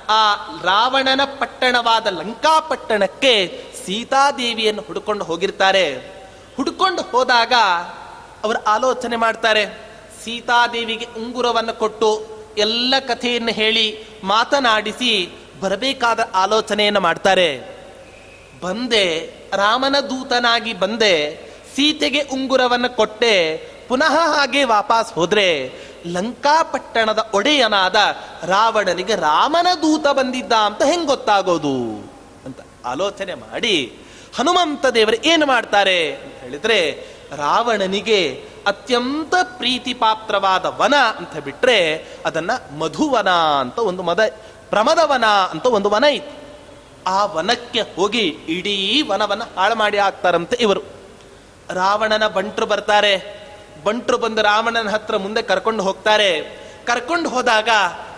ಆ ರಾವಣನ ಪಟ್ಟಣವಾದ ಲಂಕಾಪಟ್ಟಣಕ್ಕೆ ಸೀತಾದೇವಿಯನ್ನು ಹುಡ್ಕೊಂಡು ಹೋಗಿರ್ತಾರೆ. ಹುಡ್ಕೊಂಡು ಹೋದಾಗ ಅವರು ಆಲೋಚನೆ ಮಾಡ್ತಾರೆ, ಸೀತಾದೇವಿಗೆ ಉಂಗುರವನ್ನು ಕೊಟ್ಟು ಎಲ್ಲ ಕಥೆಯನ್ನು ಹೇಳಿ ಮಾತನಾಡಿಸಿ ಬರಬೇಕಾದ ಆಲೋಚನೆಯನ್ನು ಮಾಡ್ತಾರೆ. ಬಂದೆ, ರಾಮನ ದೂತನಾಗಿ ಬಂದೆ, ಸೀತೆಗೆ ಉಂಗುರವನ್ನು ಕೊಟ್ಟೆ, ಪುನಃ ಹಾಗೆ ವಾಪಸ್ ಹೋದ್ರೆ ಲಂಕಾಪಟ್ಟಣದ ಒಡೆಯನಾದ ರಾವಣನಿಗೆ ರಾಮನ ದೂತ ಬಂದಿದ್ದ ಅಂತ ಹೆಂಗೆ ಗೊತ್ತಾಗೋದು? ಆಲೋಚನೆ ಮಾಡಿ, ಹನುಮಂತ ದೇವರು, ಏನು ಮಾಡ್ತಾರೆ? ಅಂತ ಹೇಳಿದ್ರೆ, ರಾವಣನಿಗೆ ಅತ್ಯಂತ ಪ್ರೀತಿ ಪಾತ್ರವಾದ ವನ ಅಂತ ಬಿಟ್ಟರೆ ಅದನ್ನು ಮಧುವನ ಅಂತ ಒಂದು ಮದ, ಪ್ರಮದವನ ಅಂತ ಒಂದು ವನ ಇತ್ತು ಆ ವನಕ್ಕೆ ಹೋಗಿ ಇಡೀ ವನವನ್ನು ಹಾಳು ಮಾಡಿ ಹಾಕ್ತಾರಂತೆ ಇವರು. ರಾವಣನ ಬಂಟ್ರು ಬರ್ತಾರೆ. ಬಂಟ್ರು ಬಂದು ರಾವಣನ ಹತ್ರ ಮುಂದೆ ಕರ್ಕೊಂಡು ಹೋಗ್ತಾರೆ. ಕರ್ಕೊಂಡು ಹೋದಾಗ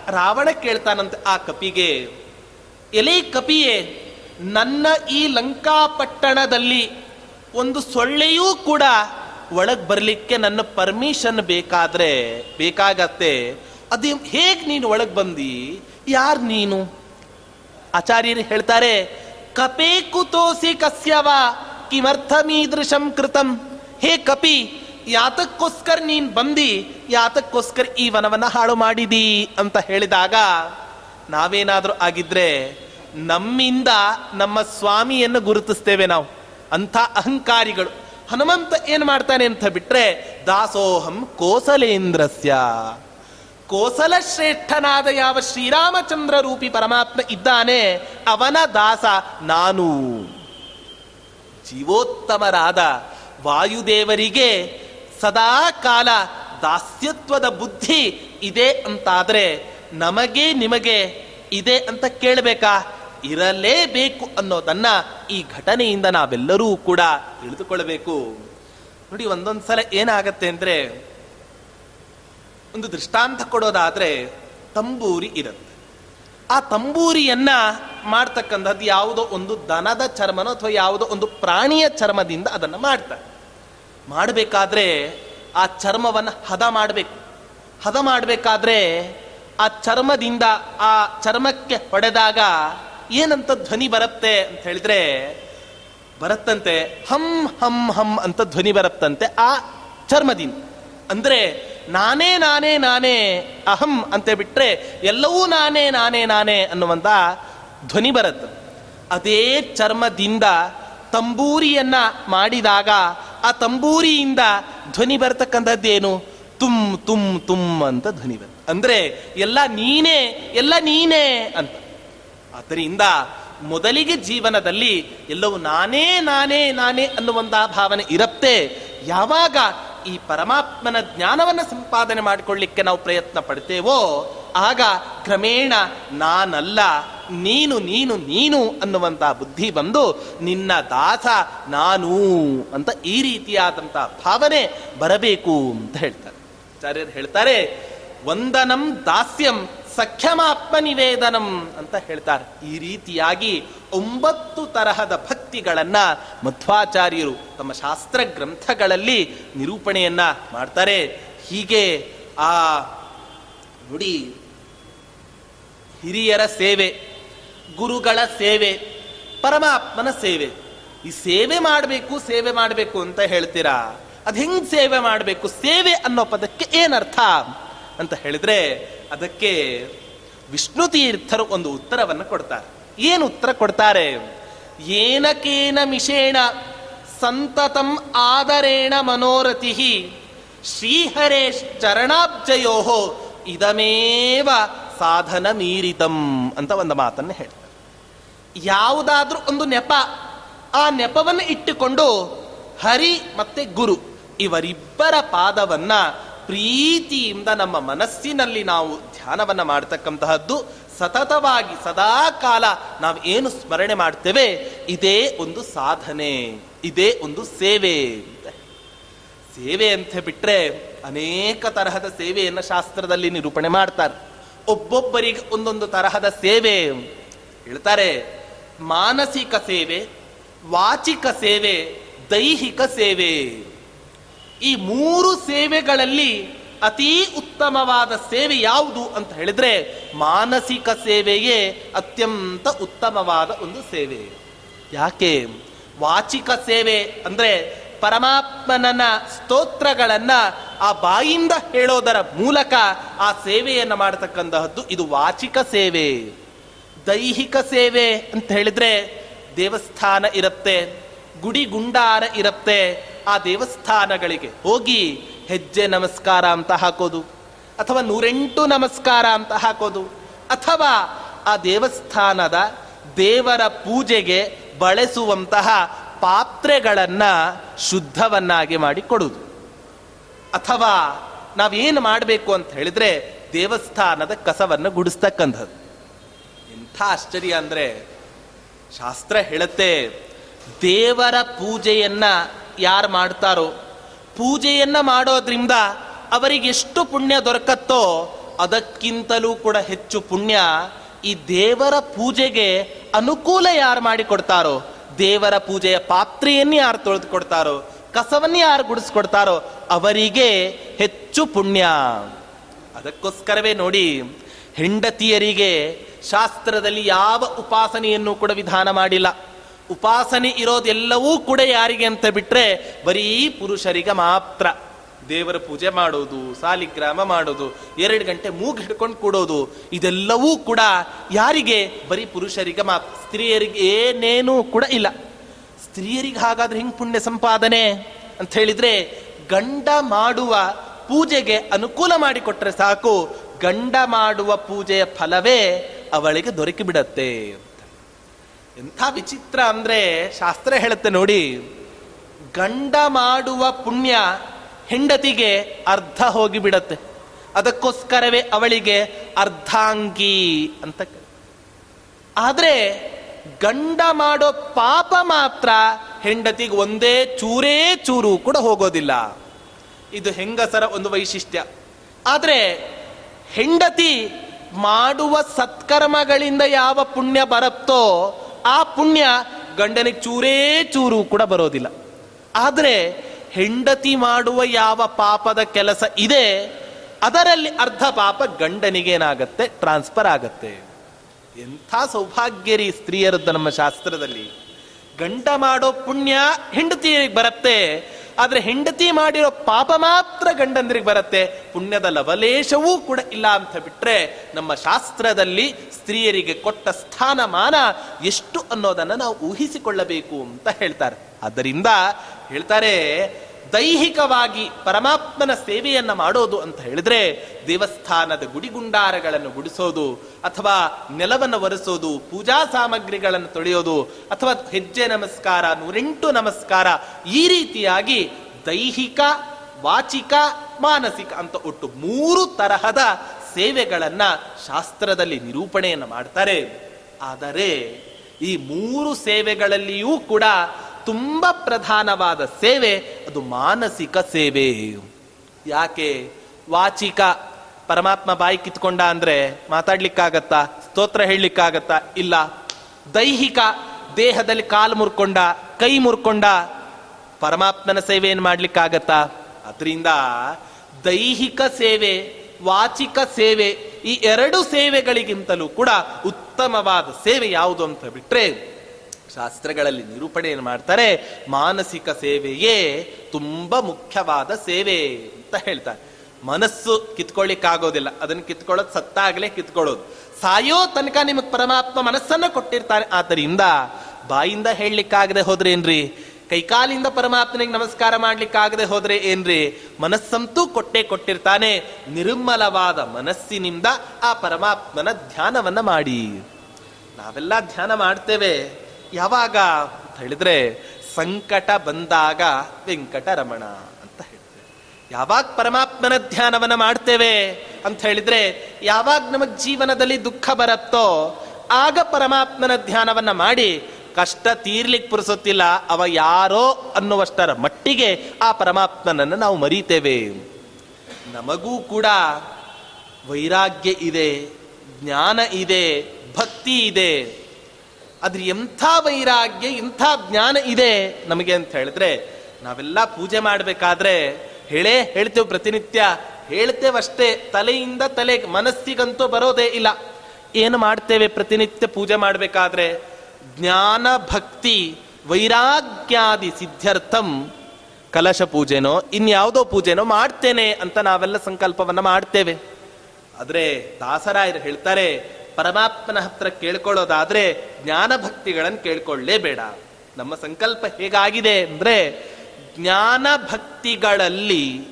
ರಾವಣ ಕೇಳ್ತಾನಂತೆ ಆ ಕಪಿಗೆ, ಎಲೆ ಕಪಿಯೇ ನನ್ನ ಈ ಲಂಕಾಪಟ್ಟಣದಲ್ಲಿ ಒಂದು ಸೊಳ್ಳೆಯೂ ಕೂಡ ಒಳಗೆ ಬರಲಿಕ್ಕೆ ನನ್ನ ಪರ್ಮಿಷನ್ ಬೇಕಾದ್ರೆ, ಬೇಕಾಗತ್ತೆ. ಅದು ಹೇಗ್ ನೀನು ಒಳಗೆ ಬಂದಿ? ಯಾರು ನೀನು? ಆಚಾರ್ಯರು ಹೇಳ್ತಾರೆ, ಕಪೇ ಕುತೋಸಿ ಕಸ್ಯವ ಕಿಮರ್ಥಮೀದೃಶಂ ಕೃತಂ. ಹೇ ಕಪಿ, ಯಾತಕ್ಕೋಸ್ಕರ ನೀನ್ ಬಂದಿ? ಯಾತಕ್ಕೋಸ್ಕರ ಈ ವನವನ್ನ ಹಾಳು ಮಾಡಿದಿ? ಅಂತ ಹೇಳಿದಾಗ, ನಾವೇನಾದರೂ ಆಗಿದ್ರೆ ನಮ್ಮಿಂದ ನಮ್ಮ ಸ್ವಾಮಿಯನ್ನು ಗುರುತಿಸ್ತೇವೆ ನಾವು. ಅಂಥ ಅಹಂಕಾರಿಗಳು. ಹನುಮಂತ ಏನು ಮಾಡ್ತಾನೆ ಅಂತ ಬಿಟ್ರೆ, ದಾಸೋಹಂ ಕೋಸಲೇಂದ್ರಸ್ಯ. ಕೋಸಲ ಶ್ರೇಷ್ಠನಾದ ಯಾವ ಶ್ರೀರಾಮಚಂದ್ರ ರೂಪಿ ಪರಮಾತ್ಮ ಇದ್ದಾನೆ, ಅವನ ದಾಸ ನಾನು. ಜೀವೋತ್ತಮರಾದ ವಾಯುದೇವರಿಗೆ ಸದಾ ಕಾಲ ದಾಸ್ಯತ್ವದ ಬುದ್ಧಿ ಇದೆ ಅಂತಾದರೆ, ನಮಗೆ ನಿಮಗೆ ಇದೆ ಅಂತ ಕೇಳಬೇಕಾ? ಇರಲೇಬೇಕು ಅನ್ನೋದನ್ನ ಈ ಘಟನೆಯಿಂದ ನಾವೆಲ್ಲರೂ ಕೂಡ ತಿಳಿದುಕೊಳ್ಳಬೇಕು. ನೋಡಿ, ಒಂದೊಂದ್ಸಲ ಏನಾಗತ್ತೆ ಅಂದ್ರೆ, ಒಂದು ದೃಷ್ಟಾಂತ ಕೊಡೋದಾದ್ರೆ ತಂಬೂರಿ ಇರುತ್ತೆ. ಆ ತಂಬೂರಿಯನ್ನ ಮಾಡ್ತಕ್ಕಂಥದ್ದು ಯಾವುದೋ ಒಂದು ದನದ ಚರ್ಮನೋ ಅಥವಾ ಯಾವುದೋ ಒಂದು ಪ್ರಾಣಿಯ ಚರ್ಮದಿಂದ ಅದನ್ನು ಮಾಡ್ತಾರೆ. ಮಾಡಬೇಕಾದ್ರೆ ಆ ಚರ್ಮವನ್ನು ಹದ ಮಾಡಬೇಕು. ಹದ ಮಾಡಬೇಕಾದ್ರೆ ಆ ಚರ್ಮದಿಂದ ಆ ಚರ್ಮಕ್ಕೆ ಹೊಡೆದಾಗ ಏನಂತ ಧ್ವನಿ ಬರುತ್ತೆ ಅಂತ ಹೇಳಿದ್ರೆ ಬರುತ್ತಂತೆ, ಹಂ ಹಂ ಹಂ ಅಂತ ಧ್ವನಿ ಬರುತ್ತಂತೆ ಆ ಚರ್ಮದಿಂದ. ಅಂದ್ರೆ ನಾನೇ ನಾನೇ ನಾನೇ, ಅಹಂ ಅಂತ ಬಿಟ್ರೆ ಎಲ್ಲವೂ ನಾನೇ ನಾನೇ ನಾನೇ ಅನ್ನುವಂತ ಧ್ವನಿ ಬರುತ್ತೆ. ಅದೇ ಚರ್ಮದಿಂದ ತಂಬೂರಿಯನ್ನ ಮಾಡಿದಾಗ ಆ ತಂಬೂರಿಯಿಂದ ಧ್ವನಿ ಬರ್ತಕ್ಕಂಥದ್ದೇನು? ತುಮ್ ತುಮ್ ತುಮ್ ಅಂತ ಧ್ವನಿ ಬರುತ್ತೆ. ಅಂದ್ರೆ ಎಲ್ಲ ನೀನೇ ಎಲ್ಲ ನೀನೇ ಅಂತ. ಆದ್ದರಿಂದ ಮೊದಲಿಗೆ ಜೀವನದಲ್ಲಿ ಎಲ್ಲವೂ ನಾನೇ ನಾನೇ ನಾನೇ ಅನ್ನುವಂತಹ ಭಾವನೆ ಇರುತ್ತೆ. ಯಾವಾಗ ಈ ಪರಮಾತ್ಮನ ಜ್ಞಾನವನ್ನು ಸಂಪಾದನೆ ಮಾಡಿಕೊಳ್ಳಿಕ್ಕೆ ನಾವು ಪ್ರಯತ್ನ ಪಡ್ತೇವೋ, ಆಗ ಕ್ರಮೇಣ ನಾನಲ್ಲ, ನೀನು ನೀನು ನೀನು ಅನ್ನುವಂತಹ ಬುದ್ಧಿ ಬಂದು ನಿನ್ನ ದಾಸ ನಾನು ಅಂತ ಈ ರೀತಿಯಾದಂತಹ ಭಾವನೆ ಬರಬೇಕು ಅಂತ ಹೇಳ್ತಾರೆ. ಆಚಾರ್ಯರು ಹೇಳ್ತಾರೆ, ವಂದನಂ ದಾಸ್ಯಂ ಸಖ್ಯಮಾತ್ಮ ನಿವೇದನಂ ಅಂತ ಹೇಳ್ತಾರೆ. ಈ ರೀತಿಯಾಗಿ ಒಂಬತ್ತು ತರಹದ ಭಕ್ತಿಗಳನ್ನ ಮಧ್ವಾಚಾರ್ಯರು ತಮ್ಮ ಶಾಸ್ತ್ರ ಗ್ರಂಥಗಳಲ್ಲಿ ನಿರೂಪಣೆಯನ್ನ ಮಾಡ್ತಾರೆ. ಹೀಗೆ ಆ ನುಡಿ ಹಿರಿಯರ ಸೇವೆ, ಗುರುಗಳ ಸೇವೆ, ಪರಮಾತ್ಮನ ಸೇವೆ. ಈ ಸೇವೆ ಮಾಡಬೇಕು ಸೇವೆ ಮಾಡಬೇಕು ಅಂತ ಹೇಳ್ತೀರಾ? ಅದು ಹೆಂಗ್ ಸೇವೆ ಮಾಡಬೇಕು? ಸೇವೆ ಅನ್ನೋ ಪದಕ್ಕೆ ಏನರ್ಥ? ಅಂತ ಹೇಳಿದ್ರೆ ಅದಕ್ಕೆ ವಿಷ್ಣು ತೀರ್ಥರು ಒಂದು ಉತ್ತರವನ್ನು ಕೊಡ್ತಾರೆ. ಏನು ಉತ್ತರ ಕೊಡ್ತಾರೆ? ಏನಕೇನ ಮಿಷೇಣ ಸಂತತಂ ಆದರೇಣ ಮನೋರತಿ ಶ್ರೀಹರೇಶ್ ಚರಣಾಬ್ಜಯೋ ಇದಮೇವ ಸಾಧನ ಮೀರಿತಂ ಅಂತ ಒಂದು ಮಾತನ್ನು ಹೇಳ್ತಾರೆ. ಯಾವುದಾದ್ರೂ ಒಂದು ನೆಪ ಆ ನೆಪವನ್ನು ಇಟ್ಟುಕೊಂಡು ಹರಿ ಮತ್ತೆ ಗುರು ಇವರಿಬ್ಬರ ಪಾದವನ್ನ ಪ್ರೀತಿಯಿಂದ ನಮ್ಮ ಮನಸ್ಸಿನಲ್ಲಿ ನಾವು ಧ್ಯಾನವನ್ನು ಮಾಡತಕ್ಕಂತಹದ್ದು, ಸತತವಾಗಿ ಸದಾ ಕಾಲ ನಾವು ಏನು ಸ್ಮರಣೆ ಮಾಡ್ತೇವೆ, ಇದೇ ಒಂದು ಸಾಧನೆ, ಇದೇ ಒಂದು ಸೇವೆ ಅಂತ. ಸೇವೆ ಅಂತ ಬಿಟ್ರೆ ಅನೇಕ ತರಹದ ಸೇವೆಯನ್ನು ಶಾಸ್ತ್ರದಲ್ಲಿ ನಿರೂಪಣೆ ಮಾಡ್ತಾರೆ. ಒಬ್ಬೊಬ್ಬರಿಗೆ ಒಂದೊಂದು ತರಹದ ಸೇವೆ ಹೇಳ್ತಾರೆ. ಮಾನಸಿಕ ಸೇವೆ, ವಾಚಿಕ ಸೇವೆ, ದೈಹಿಕ ಸೇವೆ. ಈ ಮೂರು ಸೇವೆಗಳಲ್ಲಿ ಅತೀ ಉತ್ತಮವಾದ ಸೇವೆ ಯಾವುದು ಅಂತ ಹೇಳಿದ್ರೆ ಮಾನಸಿಕ ಸೇವೆಯೇ ಅತ್ಯಂತ ಉತ್ತಮವಾದ ಒಂದು ಸೇವೆ. ಯಾಕೆ? ವಾಚಿಕ ಸೇವೆ ಅಂದ್ರೆ ಪರಮಾತ್ಮನ ಸ್ತೋತ್ರಗಳನ್ನ ಆ ಬಾಯಿಂದ ಹೇಳೋದರ ಮೂಲಕ ಆ ಸೇವೆಯನ್ನು ಮಾಡತಕ್ಕಂತಹದ್ದು ಇದು ವಾಚಿಕ ಸೇವೆ. ದೈಹಿಕ ಸೇವೆ ಅಂತ ಹೇಳಿದ್ರೆ ದೇವಸ್ಥಾನ ಇರುತ್ತೆ. ಗುಡಿ ಗುಂಡಾರ ಇರುತ್ತೆ ಆ ದೇವಸ್ಥಾನಗಳಿಗೆ ಹೋಗಿ ಹೆಜ್ಜೆ ನಮಸ್ಕಾರ ಅಂತ ಹಾಕೋದು, ಅಥವಾ ನೂರೆಂಟು ನಮಸ್ಕಾರ ಅಂತ ಹಾಕೋದು, ಅಥವಾ ಆ ದೇವಸ್ಥಾನದ ದೇವರ ಪೂಜೆಗೆ ಬಳಸುವಂತಹ ಪಾತ್ರೆಗಳನ್ನು ಶುದ್ಧವನ್ನಾಗಿ ಮಾಡಿ ಕೊಡುವುದು ಅಥವಾ ನಾವೇನು ಮಾಡಬೇಕು ಅಂತ ಹೇಳಿದ್ರೆ ದೇವಸ್ಥಾನದ ಕಸವನ್ನು ಗುಡಿಸ್ತಕ್ಕಂಥದ್ದು. ಎಂಥ ಆಶ್ಚರ್ಯ ಅಂದ್ರೆ ಶಾಸ್ತ್ರ ಹೇಳುತ್ತೆ ದೇವರ ಪೂಜೆಯನ್ನು ಯಾರು ಮಾಡ್ತಾರೋ, ಪೂಜೆಯನ್ನು ಮಾಡೋದ್ರಿಂದ ಅವರಿಗೆ ಎಷ್ಟು ಪುಣ್ಯ ದೊರಕತ್ತೋ ಅದಕ್ಕಿಂತಲೂ ಕೂಡ ಹೆಚ್ಚು ಪುಣ್ಯ ಈ ದೇವರ ಪೂಜೆಗೆ ಅನುಕೂಲ ಯಾರು ಮಾಡಿಕೊಡ್ತಾರೋ, ದೇವರ ಪೂಜೆಯ ಪಾತ್ರೆಯನ್ನು ಯಾರು ತೊಳೆದುಕೊಡ್ತಾರೋ, ಕಸವನ್ನು ಯಾರು ಗುಡಿಸ್ಕೊಡ್ತಾರೋ ಅವರಿಗೆ ಹೆಚ್ಚು ಪುಣ್ಯ. ಅದಕ್ಕೋಸ್ಕರವೇ ನೋಡಿ, ಹೆಂಡತಿಯರಿಗೆ ಶಾಸ್ತ್ರದಲ್ಲಿ ಯಾವ ಉಪಾಸನೆಯನ್ನು ಕೂಡ ವಿಧಾನ ಮಾಡಿಲ್ಲ. ಉಪಾಸನೆ ಇರೋದೆಲ್ಲವೂ ಕೂಡ ಯಾರಿಗೆ ಅಂತ ಬಿಟ್ರೆ ಬರೀ ಪುರುಷರಿಗೆ ಮಾತ್ರ. ದೇವರ ಪೂಜೆ ಮಾಡೋದು, ಸಾಲಿಗ್ರಾಮ ಮಾಡೋದು, ಎರಡು ಗಂಟೆ ಮೂಗು ಹಿಡ್ಕೊಂಡು ಕೂಡೋದು, ಇದೆಲ್ಲವೂ ಕೂಡ ಯಾರಿಗೆ? ಬರೀ ಪುರುಷರಿಗೆ ಮಾತ್ರ. ಸ್ತ್ರೀಯರಿಗೆ ಏನೇನೂ ಕೂಡ ಇಲ್ಲ. ಸ್ತ್ರೀಯರಿಗೆ ಹಾಗಾದ್ರೆ ಹಿಂಗೆ ಪುಣ್ಯ ಸಂಪಾದನೆ ಅಂತ ಹೇಳಿದ್ರೆ, ಗಂಡ ಮಾಡುವ ಪೂಜೆಗೆ ಅನುಕೂಲ ಮಾಡಿಕೊಟ್ರೆ ಸಾಕು, ಗಂಡ ಮಾಡುವ ಪೂಜೆಯ ಫಲವೇ ಅವಳಿಗೆ ದೊರಕಿ ಬಿಡತ್ತೆ ಎಂಥ ವಿಚಿತ್ರ ಅಂದರೆ ಶಾಸ್ತ್ರ ಹೇಳುತ್ತೆ ನೋಡಿ, ಗಂಡ ಮಾಡುವ ಪುಣ್ಯ ಹೆಂಡತಿಗೆ ಅರ್ಧ ಹೋಗಿಬಿಡತ್ತೆ. ಅದಕ್ಕೋಸ್ಕರವೇ ಅವಳಿಗೆ ಅರ್ಧಾಂಗಿ ಅಂತ ಆದರೆ ಗಂಡ ಮಾಡೋ ಪಾಪ ಮಾತ್ರ ಹೆಂಡತಿಗೆ ಒಂದೇ ಚೂರೇ ಚೂರು ಕೂಡ ಹೋಗೋದಿಲ್ಲ. ಇದು ಹೆಂಗಸರ ಒಂದು ವೈಶಿಷ್ಟ್ಯ. ಆದರೆ ಹೆಂಡತಿ ಮಾಡುವ ಸತ್ಕರ್ಮಗಳಿಂದ ಯಾವ ಪುಣ್ಯ ಬರುತ್ತೋ ಆ ಪುಣ್ಯ ಗಂಡನಿಗೆ ಚೂರೇ ಚೂರು ಕೂಡ ಬರೋದಿಲ್ಲ. ಆದರೆ ಹೆಂಡತಿ ಮಾಡುವ ಯಾವ ಪಾಪದ ಕೆಲಸ ಇದೆ, ಅದರಲ್ಲಿ ಅರ್ಧ ಪಾಪ ಗಂಡನಿಗೇನಾಗತ್ತೆ? ಟ್ರಾನ್ಸ್ಫರ್ ಆಗತ್ತೆ. ಎಂಥ ಸೌಭಾಗ್ಯರಿ ಸ್ತ್ರೀಯರದ್ದು ನಮ್ಮ ಶಾಸ್ತ್ರದಲ್ಲಿ. ಗಂಡ ಮಾಡೋ ಪುಣ್ಯ ಹೆಂಡತಿಗೆ ಬರುತ್ತೆ, ಆದರೆ ಹೆಂಡತಿ ಮಾಡಿರೋ ಪಾಪ ಮಾತ್ರ ಗಂಡಂದ್ರಿಗೆ ಬರುತ್ತೆ. ಪುಣ್ಯದ ಲವಲೇಶವೂ ಕೂಡ ಇಲ್ಲ ಅಂತ ಬಿಟ್ರೆ ನಮ್ಮ ಶಾಸ್ತ್ರದಲ್ಲಿ ಸ್ತ್ರೀಯರಿಗೆ ಕೊಟ್ಟ ಸ್ಥಾನಮಾನ ಎಷ್ಟು ಅನ್ನೋದನ್ನ ನಾವು ಊಹಿಸಿಕೊಳ್ಳಬೇಕು ಅಂತ ಹೇಳ್ತಾರೆ. ಆದ್ದರಿಂದ ಹೇಳ್ತಾರೆ ದೈಹಿಕವಾಗಿ ಪರಮಾತ್ಮನ ಸೇವೆಯನ್ನು ಮಾಡೋದು ಅಂತ ಹೇಳಿದ್ರೆ ದೇವಸ್ಥಾನದ ಗುಡಿಗುಂಡಾರಗಳನ್ನು ಗುಡಿಸೋದು ಅಥವಾ ನೆಲವನ್ನು ಒರೆಸೋದು, ಪೂಜಾ ಸಾಮಗ್ರಿಗಳನ್ನು ತೊಳೆಯೋದು ಅಥವಾ ಹೆಜ್ಜೆ ನಮಸ್ಕಾರ, ನೂರೆಂಟು ನಮಸ್ಕಾರ ಈ ರೀತಿಯಾಗಿ ದೈಹಿಕ, ವಾಚಿಕ, ಮಾನಸಿಕ ಅಂತ ಒಟ್ಟು ಮೂರು ತರಹದ ಸೇವೆಗಳನ್ನ ಶಾಸ್ತ್ರದಲ್ಲಿ ನಿರೂಪಣೆಯನ್ನು ಮಾಡ್ತಾರೆ. ಆದರೆ ಈ ಮೂರು ಸೇವೆಗಳಲ್ಲಿಯೂ ಕೂಡ ತುಂಬಾ ಪ್ರಧಾನವಾದ ಸೇವೆ, ಅದು ಮಾನಸಿಕ ಸೇವೆ. ಯಾಕೆ? ವಾಚಿಕ ಪರಮಾತ್ಮ ಬಾಯಿ ಕಿತ್ಕೊಂಡ ಅಂದ್ರೆ ಮಾತಾಡ್ಲಿಕ್ಕಾಗತ್ತಾ? ಸ್ತೋತ್ರ ಹೇಳಲಿಕ್ಕಾಗತ್ತಾ? ಇಲ್ಲ. ದೈಹಿಕ ದೇಹದಲ್ಲಿ ಕಾಲು ಮುರ್ಕೊಂಡ, ಕೈ ಮುರ್ಕೊಂಡ ಪರಮಾತ್ಮನ ಸೇವೆ ಸೇವೆಯನ್ನು ಮಾಡ್ಲಿಕ್ಕಾಗತ್ತಾ? ಅದರಿಂದ ದೈಹಿಕ ಸೇವೆ, ವಾಚಿಕ ಸೇವೆ, ಈ ಎರಡು ಸೇವೆಗಳಿಗಿಂತಲೂ ಕೂಡ ಉತ್ತಮವಾದ ಸೇವೆ ಯಾವುದು ಅಂತ ಬಿಟ್ರೆ ಶಾಸ್ತ್ರಗಳಲ್ಲಿ ನಿರೂಪಣೆಯನ್ನು ಮಾಡ್ತಾರೆ, ಮಾನಸಿಕ ಸೇವೆಯೇ ತುಂಬ ಮುಖ್ಯವಾದ ಸೇವೆ ಅಂತ ಹೇಳ್ತಾರೆ. ಮನಸ್ಸು ಕಿತ್ಕೊಳ್ಳಿಕ್ಕಾಗೋದಿಲ್ಲ, ಅದನ್ನ ಕಿತ್ಕೊಳ್ಳೋದು ಸತ್ತಾಗಲೇ ಕಿತ್ಕೊಳ್ಳೋದು. ಸಾಯೋ ತನಕ ನಿಮಗೆ ಪರಮಾತ್ಮ ಮನಸ್ಸನ್ನ ಕೊಟ್ಟಿರ್ತಾನೆ, ಆದ್ದರಿಂದ ಬಾಯಿಂದ ಹೇಳಲಿಕ್ಕಾಗದೆ ಹೋದ್ರೆ ಏನ್ರಿ? ಕೈಕಾಲಿಂದ ಪರಮಾತ್ಮನಿಗೆ ನಮಸ್ಕಾರ ಮಾಡ್ಲಿಕ್ಕಾಗದೆ ಹೋದ್ರೆ ಏನ್ರಿ? ಮನಸ್ಸಂತೂ ಕೊಟ್ಟೆ ಕೊಟ್ಟಿರ್ತಾನೆ, ನಿರ್ಮಲವಾದ ಮನಸ್ಸಿನಿಂದ ಆ ಪರಮಾತ್ಮನ ಧ್ಯಾನವನ್ನ ಮಾಡಿ. ನಾವೆಲ್ಲ ಧ್ಯಾನ ಮಾಡ್ತೇವೆ. ಯಾವಾಗ ಅಂತ ಹೇಳಿದ್ರೆ ಸಂಕಟ ಬಂದಾಗ ವೆಂಕಟರಮಣ ಅಂತ ಹೇಳಿದ್ರೆ. ಯಾವಾಗ ಪರಮಾತ್ಮನ ಧ್ಯಾನವನ್ನ ಮಾಡ್ತೇವೆ ಅಂತ ಹೇಳಿದ್ರೆ ಯಾವಾಗ ನಮಗ್ ಜೀವನದಲ್ಲಿ ದುಃಖ ಬರುತ್ತೋ ಆಗ ಪರಮಾತ್ಮನ ಧ್ಯಾನವನ್ನ ಮಾಡಿ ಕಷ್ಟ ತೀರ್ಲಿಕ್ಕೆ ಪುರುಸುತ್ತಿಲ್ಲ, ಅವ ಯಾರೋ ಅನ್ನುವಷ್ಟರ ಮಟ್ಟಿಗೆ ಆ ಪರಮಾತ್ಮನನ್ನು ನಾವು ಮರೀತೇವೆ. ನಮಗೂ ಕೂಡ ವೈರಾಗ್ಯ ಇದೆ, ಜ್ಞಾನ ಇದೆ, ಭಕ್ತಿ ಇದೆ. ಅದ್ರ ಎಂಥ ವೈರಾಗ್ಯ, ಇಂಥ ಜ್ಞಾನ ಇದೆ ನಮಗೆ ಅಂತ ಹೇಳಿದ್ರೆ, ನಾವೆಲ್ಲ ಪೂಜೆ ಮಾಡಬೇಕಾದ್ರೆ ಹೇಳೇ ಹೇಳ್ತೇವೆ ಪ್ರತಿನಿತ್ಯ. ಹೇಳ್ತೇವಷ್ಟೇ ತಲೆಯಿಂದ ತಲೆ, ಮನಸ್ಸಿಗಂತೂ ಬರೋದೇ ಇಲ್ಲ. ಏನು ಮಾಡ್ತೇವೆ ಪ್ರತಿನಿತ್ಯ ಪೂಜೆ ಮಾಡಬೇಕಾದ್ರೆ? ಜ್ಞಾನ ಭಕ್ತಿ ವೈರಾಗ್ಯಾದಿ ಸಿದ್ಧ್ಯರ್ಥಂ ಕಲಶ ಪೂಜೆನೋ, ಇನ್ಯಾವುದೋ ಪೂಜೆನೋ ಮಾಡ್ತೇನೆ ಅಂತ ನಾವೆಲ್ಲ ಸಂಕಲ್ಪವನ್ನ ಮಾಡ್ತೇವೆ. ಆದರೆ ದಾಸರಾಯರು ಹೇಳ್ತಾರೆ ಪರಮಾತ್ಮನ ಹತ್ರ ಕೇಳ್ಕೊಳ್ಳೋದಾದ್ರೆ ಜ್ಞಾನ ಭಕ್ತಿಗಳನ್ನು ಕೇಳ್ಕೊಳ್ಳೇಬೇಡ. ನಮ್ಮ ಸಂಕಲ್ಪ ಹೇಗಾಗಿದೆ ಅಂದರೆ ಜ್ಞಾನ ಭಕ್ತಿಗಳಲ್ಲಿ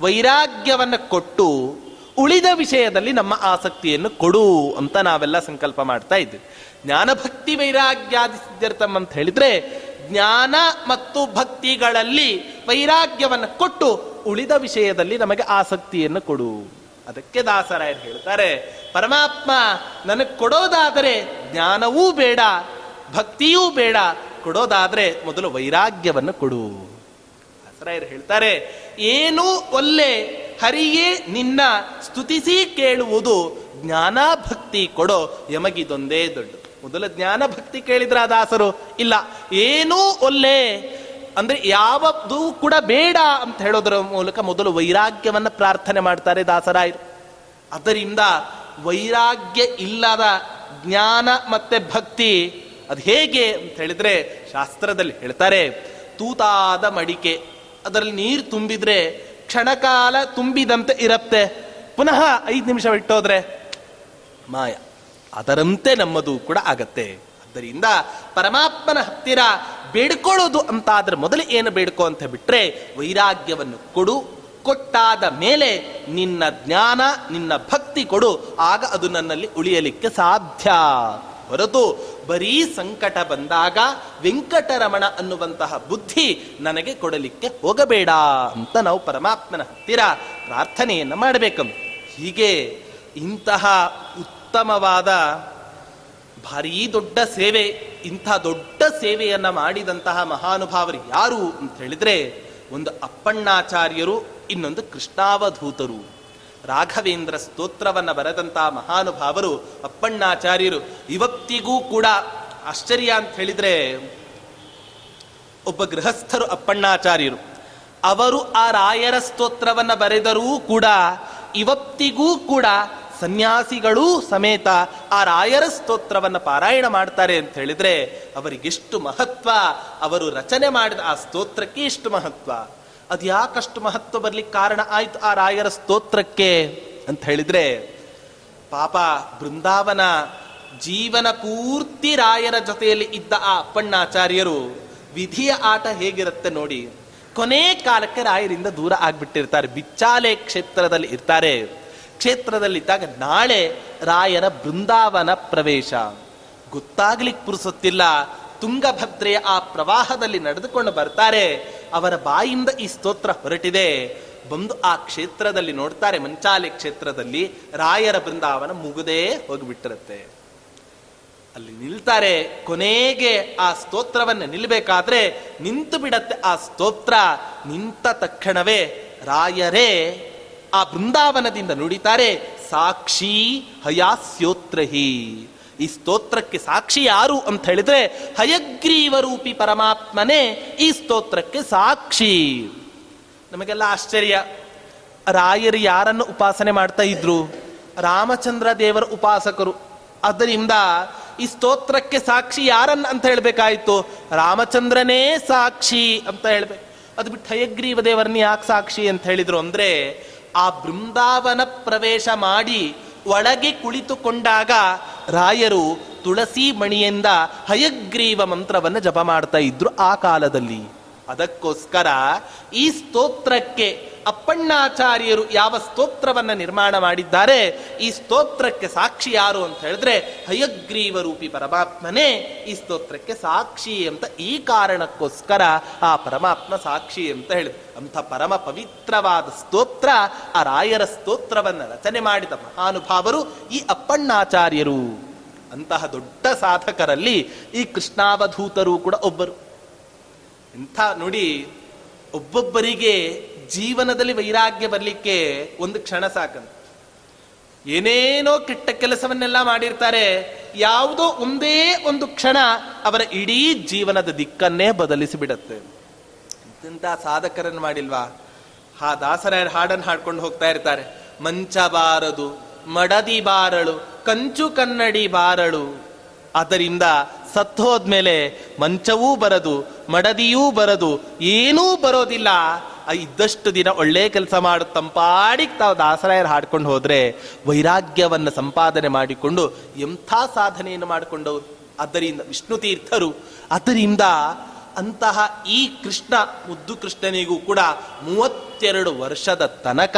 ವೈರಾಗ್ಯವನ್ನು ಕೊಟ್ಟು ಉಳಿದ ವಿಷಯದಲ್ಲಿ ನಮ್ಮ ಆಸಕ್ತಿಯನ್ನು ಕೊಡು ಅಂತ ನಾವೆಲ್ಲ ಸಂಕಲ್ಪ ಮಾಡ್ತಾ ಇದ್ವಿ. ಜ್ಞಾನಭಕ್ತಿ ವೈರಾಗ್ಯಾದಿ ಸಿದ್ಧಾರ್ಥಂ ಅಂತ ಹೇಳಿದ್ರೆ ಜ್ಞಾನ ಮತ್ತು ಭಕ್ತಿಗಳಲ್ಲಿ ವೈರಾಗ್ಯವನ್ನು ಕೊಟ್ಟು ಉಳಿದ ವಿಷಯದಲ್ಲಿ ನಮಗೆ ಆಸಕ್ತಿಯನ್ನು ಕೊಡು. ಅದಕ್ಕೆ ದಾಸರಾಯರು ಹೇಳ್ತಾರೆ, ಪರಮಾತ್ಮ ನನಗೆ ಕೊಡೋದಾದರೆ ಜ್ಞಾನವೂ ಬೇಡ, ಭಕ್ತಿಯೂ ಬೇಡ, ಕೊಡೋದಾದರೆ ಮೊದಲು ವೈರಾಗ್ಯವನ್ನು ಕೊಡು. ದಾಸರಾಯರು ಹೇಳ್ತಾರೆ, ಏನು ಒಲ್ಲೆ ಹರಿಯೇ ನಿನ್ನ ಸ್ತುತಿಸಿ ಕೇಳುವುದು, ಜ್ಞಾನ ಭಕ್ತಿ ಕೊಡೋ ಯಮಗಿದೊಂದೇ ದೊಡ್ಡ ಮೊದಲು ಜ್ಞಾನ ಭಕ್ತಿ ಕೇಳಿದ್ರ ದಾಸರು? ಇಲ್ಲ, ಏನೂ ಒಲ್ಲೆ ಅಂದ್ರೆ ಯಾವದು ಕೂಡ ಬೇಡ ಅಂತ ಹೇಳೋದರ ಮೂಲಕ ಮೊದಲು ವೈರಾಗ್ಯವನ್ನ ಪ್ರಾರ್ಥನೆ ಮಾಡ್ತಾರೆ ದಾಸರಾಯರು. ಅದರಿಂದ ವೈರಾಗ್ಯ ಇಲ್ಲದ ಜ್ಞಾನ ಮತ್ತೆ ಭಕ್ತಿ ಅದು ಹೇಗೆ ಅಂತ ಹೇಳಿದ್ರೆ ಶಾಸ್ತ್ರದಲ್ಲಿ ಹೇಳ್ತಾರೆ, ತೂತಾದ ಮಡಿಕೆ, ಅದರಲ್ಲಿ ನೀರು ತುಂಬಿದ್ರೆ ಕ್ಷಣಕಾಲ ತುಂಬಿದಂತೆ ಇರತ್ತೆ. ಪುನಃ ಐದು ನಿಮಿಷ ಬಿಟ್ಟೋದ್ರೆ ಮಾಯ, ಅದರಂತೆ ನಮ್ಮದು ಕೂಡ ಆಗತ್ತೆ. ಆದ್ದರಿಂದ ಪರಮಾತ್ಮನ ಹತ್ತಿರ ಬೇಡ್ಕೊಳ್ಳೋದು ಅಂತಾದ್ರೆ ಮೊದಲು ಏನು ಬೇಡ್ಕೊ ಅಂತ ಬಿಟ್ಟರೆ ವೈರಾಗ್ಯವನ್ನು ಕೊಡು, ಕೊಟ್ಟಾದ ಮೇಲೆ ನಿನ್ನ ಜ್ಞಾನ, ನಿನ್ನ ಭಕ್ತಿ ಕೊಡು, ಆಗ ಅದು ನನ್ನಲ್ಲಿ ಉಳಿಯಲಿಕ್ಕೆ ಸಾಧ್ಯ. ಹೊರತು ಬರೀ ಸಂಕಟ ಬಂದಾಗ ವೆಂಕಟರಮಣ ಅನ್ನುವಂತಹ ಬುದ್ಧಿ ನನಗೆ ಕೊಡಲಿಕ್ಕೆ ಹೋಗಬೇಡ ಅಂತ ನಾವು ಪರಮಾತ್ಮನ ಹತ್ತಿರ ಪ್ರಾರ್ಥನೆಯನ್ನು ಮಾಡಬೇಕು. ಹೀಗೆ ಇಂತಹ ಉತ್ತಮವಾದ ಭಾರೀ ದೊಡ್ಡ ಸೇವೆ, ಇಂಥ ದೊಡ್ಡ ಸೇವೆಯನ್ನು ಮಾಡಿದಂತಹ ಮಹಾನುಭಾವರು ಯಾರು ಅಂತ ಹೇಳಿದ್ರೆ ಒಂದು ಅಪ್ಪಣ್ಣಾಚಾರ್ಯರು, ಇನ್ನೊಂದು ಕೃಷ್ಣಾವಧೂತರು. ರಾಘವೇಂದ್ರ ಸ್ತೋತ್ರವನ್ನು ಬರೆದಂತಹ ಮಹಾನುಭಾವರು ಅಪ್ಪಣ್ಣಾಚಾರ್ಯರು. ಇವತ್ತಿಗೂ ಕೂಡ ಆಶ್ಚರ್ಯ ಅಂತ ಹೇಳಿದ್ರೆ ಒಬ್ಬ ಗೃಹಸ್ಥರು ಅಪ್ಪಣ್ಣಾಚಾರ್ಯರು. ಅವರು ಆ ರಾಯರ ಸ್ತೋತ್ರವನ್ನು ಬರೆದರೂ ಕೂಡ, ಇವತ್ತಿಗೂ ಕೂಡ ಸನ್ಯಾಸಿಗಳೂ ಸಮೇತ ಆ ರಾಯರ ಸ್ತೋತ್ರವನ್ನು ಪಾರಾಯಣ ಮಾಡ್ತಾರೆ ಅಂತ ಹೇಳಿದ್ರೆ ಅವರಿಗೆಷ್ಟು ಮಹತ್ವ, ಅವರು ರಚನೆ ಮಾಡಿದ ಆ ಸ್ತೋತ್ರಕ್ಕೆ ಇಷ್ಟು ಮಹತ್ವ. ಅದು ಯಾಕಷ್ಟು ಮಹತ್ವ ಬರ್ಲಿಕ್ಕೆ ಕಾರಣ ಆಯ್ತು ಆ ರಾಯರ ಸ್ತೋತ್ರಕ್ಕೆ ಅಂತ ಹೇಳಿದ್ರೆ, ಪಾಪ ಬೃಂದಾವನ ಜೀವನ ಪೂರ್ತಿ ರಾಯರ ಜೊತೆಯಲ್ಲಿ ಇದ್ದ ಆ ಅಪ್ಪಣ್ಣಾಚಾರ್ಯರು ವಿಧಿಯ ಆಟ ಹೇಗಿರುತ್ತೆ ನೋಡಿ, ಕೊನೆ ಕಾಲಕ್ಕೆ ರಾಯರಿಂದ ದೂರ ಆಗ್ಬಿಟ್ಟಿರ್ತಾರೆ, ಬಿಚ್ಚಾಲೆ ಕ್ಷೇತ್ರದಲ್ಲಿ ಇರ್ತಾರೆ. ಕ್ಷೇತ್ರದಲ್ಲಿದ್ದಾಗ ನಾಳೆ ರಾಯರ ಬೃಂದಾವನ ಪ್ರವೇಶ. ಗೊತ್ತಾಗ್ಲಿಕ್ಕೆ ಪುರುಸುತ್ತಿಲ್ಲ. ತುಂಗಭದ್ರೆಯ ಆ ಪ್ರವಾಹದಲ್ಲಿ ನಡೆದುಕೊಂಡು ಬರ್ತಾರೆ. ಅವರ ಬಾಯಿಂದ ಈ ಸ್ತೋತ್ರ ಹೊರಟಿದೆ. ಬಂದು ಆ ಕ್ಷೇತ್ರದಲ್ಲಿ ನೋಡ್ತಾರೆ, ಮಂಚಾಲೆ ಕ್ಷೇತ್ರದಲ್ಲಿ ರಾಯರ ಬೃಂದಾವನ ಮುಗುದೇ ಹೋಗಿಬಿಟ್ಟಿರುತ್ತೆ. ಅಲ್ಲಿ ನಿಲ್ತಾರೆ. ಕೊನೆಗೆ ಆ ಸ್ತೋತ್ರವನ್ನು ನಿಲ್ಬೇಕಾದ್ರೆ ನಿಂತು ಬಿಡತ್ತೆ ಆ ಸ್ತೋತ್ರ. ನಿಂತ ತಕ್ಷಣವೇ ರಾಯರೇ ಆ ಬೃಂದಾವನದಿಂದ ನುಡಿತಾರೆ, ಸಾಕ್ಷಿ ಹಯಾಸ್ಯೋತ್ರಹಿ. ಈ ಸ್ತೋತ್ರಕ್ಕೆ ಸಾಕ್ಷಿ ಯಾರು ಅಂತ ಹೇಳಿದ್ರೆ, ಹಯಗ್ರೀವರೂಪಿ ಪರಮಾತ್ಮನೇ ಈ ಸ್ತೋತ್ರಕ್ಕೆ ಸಾಕ್ಷಿ. ನಮಗೆಲ್ಲ ಆಶ್ಚರ್ಯ. ರಾಯರು ಯಾರನ್ನು ಉಪಾಸನೆ ಮಾಡ್ತಾ ಇದ್ರು? ರಾಮಚಂದ್ರ ದೇವರ ಉಪಾಸಕರು. ಅದರಿಂದ ಈ ಸ್ತೋತ್ರಕ್ಕೆ ಸಾಕ್ಷಿ ಯಾರನ್ನ ಅಂತ ಹೇಳ್ಬೇಕಾಯ್ತು? ರಾಮಚಂದ್ರನೇ ಸಾಕ್ಷಿ ಅಂತ ಹೇಳ್ಬೇಕು. ಅದು ಬಿಟ್ಟು ಹಯಗ್ರೀವ ದೇವರನ್ನ ಯಾಕೆ ಸಾಕ್ಷಿ ಅಂತ ಹೇಳಿದ್ರು ಅಂದ್ರೆ ಆ ಬೃಂದಾವನ ಪ್ರವೇಶ ಮಾಡಿ ಒಳಗೆ ಕುಳಿತುಕೊಂಡಾಗ ರಾಯರು ತುಳಸಿ ಮಣಿಯಿಂದ ಹಯಗ್ರೀವ ಮಂತ್ರವನ್ನು ಜಪ ಮಾಡ್ತಾ ಇದ್ರು ಆ ಕಾಲದಲ್ಲಿ. ಅದಕ್ಕೋಸ್ಕರ ಈ ಸ್ತೋತ್ರಕ್ಕೆ ಅಪ್ಪಣ್ಣಾಚಾರ್ಯರು ಯಾವ ಸ್ತೋತ್ರವನ್ನು ನಿರ್ಮಾಣ ಮಾಡಿದ್ದಾರೆ, ಈ ಸ್ತೋತ್ರಕ್ಕೆ ಸಾಕ್ಷಿ ಯಾರು ಅಂತ ಹೇಳಿದ್ರೆ ಹಯಗ್ರೀವ ರೂಪಿ ಪರಮಾತ್ಮನೇ ಈ ಸ್ತೋತ್ರಕ್ಕೆ ಸಾಕ್ಷಿ ಅಂತ ಈ ಕಾರಣಕ್ಕೋಸ್ಕರ ಆ ಪರಮಾತ್ಮ ಸಾಕ್ಷಿ ಅಂತ ಹೇಳಿದ್ರು. ಅಂಥ ಪರಮ ಪವಿತ್ರವಾದ ಸ್ತೋತ್ರ, ಆ ರಾಯರ ಸ್ತೋತ್ರವನ್ನು ರಚನೆ ಮಾಡಿದ ಮಹಾನುಭಾವರು ಈ ಅಪ್ಪಣ್ಣಾಚಾರ್ಯರು. ಅಂತಹ ದೊಡ್ಡ ಸಾಧಕರಲ್ಲಿ ಈ ಕೃಷ್ಣಾವಧೂತರು ಕೂಡ ಒಬ್ಬರು. ಇಂಥ ನೋಡಿ ಒಬ್ಬೊಬ್ಬರಿಗೆ ಜೀವನದಲ್ಲಿ ವೈರಾಗ್ಯ ಬರಲಿಕ್ಕೆ ಒಂದು ಕ್ಷಣ ಸಾಕಂತ. ಏನೇನೋ ಕೆಟ್ಟ ಕೆಲಸವನ್ನೆಲ್ಲ ಮಾಡಿರ್ತಾರೆ, ಯಾವುದೋ ಒಂದೇ ಒಂದು ಕ್ಷಣ ಅವರ ಇಡೀ ಜೀವನದ ದಿಕ್ಕನ್ನೇ ಬದಲಿಸಿ ಬಿಡತ್ತೆ ಇಂಥ ಸಾಧಕರನ್ನು ಮಾಡಿಲ್ವಾ? ಆ ದಾಸರಾಯರ ಹಾಡನ್ನು ಹಾಡ್ಕೊಂಡು ಹೋಗ್ತಾ ಇರ್ತಾರೆ. ಮಂಚ ಬಾರದು, ಮಡದಿ ಬಾರಳು, ಕಂಚು ಕನ್ನಡಿ ಬಾರಳು. ಆದ್ದರಿಂದ ಸತ್ತೋದ್ಮೇಲೆ ಮಂಚವೂ ಬರದು, ಮಡದಿಯೂ ಬರದು, ಏನೂ ಬರೋದಿಲ್ಲ. ಇದ್ದಷ್ಟು ದಿನ ಒಳ್ಳೆ ಕೆಲಸ ಮಾಡು ತಂಪಾಡಿಗೆ ತಾವು ದಾಸರಾಯರು ಹಾಡ್ಕೊಂಡು ಹೋದ್ರೆ ವೈರಾಗ್ಯವನ್ನ ಸಂಪಾದನೆ ಮಾಡಿಕೊಂಡು ಎಂಥ ಸಾಧನೆಯನ್ನು ಮಾಡಿಕೊಂಡವರು. ಅದರಿಂದ ವಿಷ್ಣು ತೀರ್ಥರು. ಅದರಿಂದ ಅಂತಹ ಈ ಕೃಷ್ಣ ಮುದ್ದು ಕೃಷ್ಣನಿಗೂ ಕೂಡ ಮೂವತ್ತೆರಡು ವರ್ಷದ ತನಕ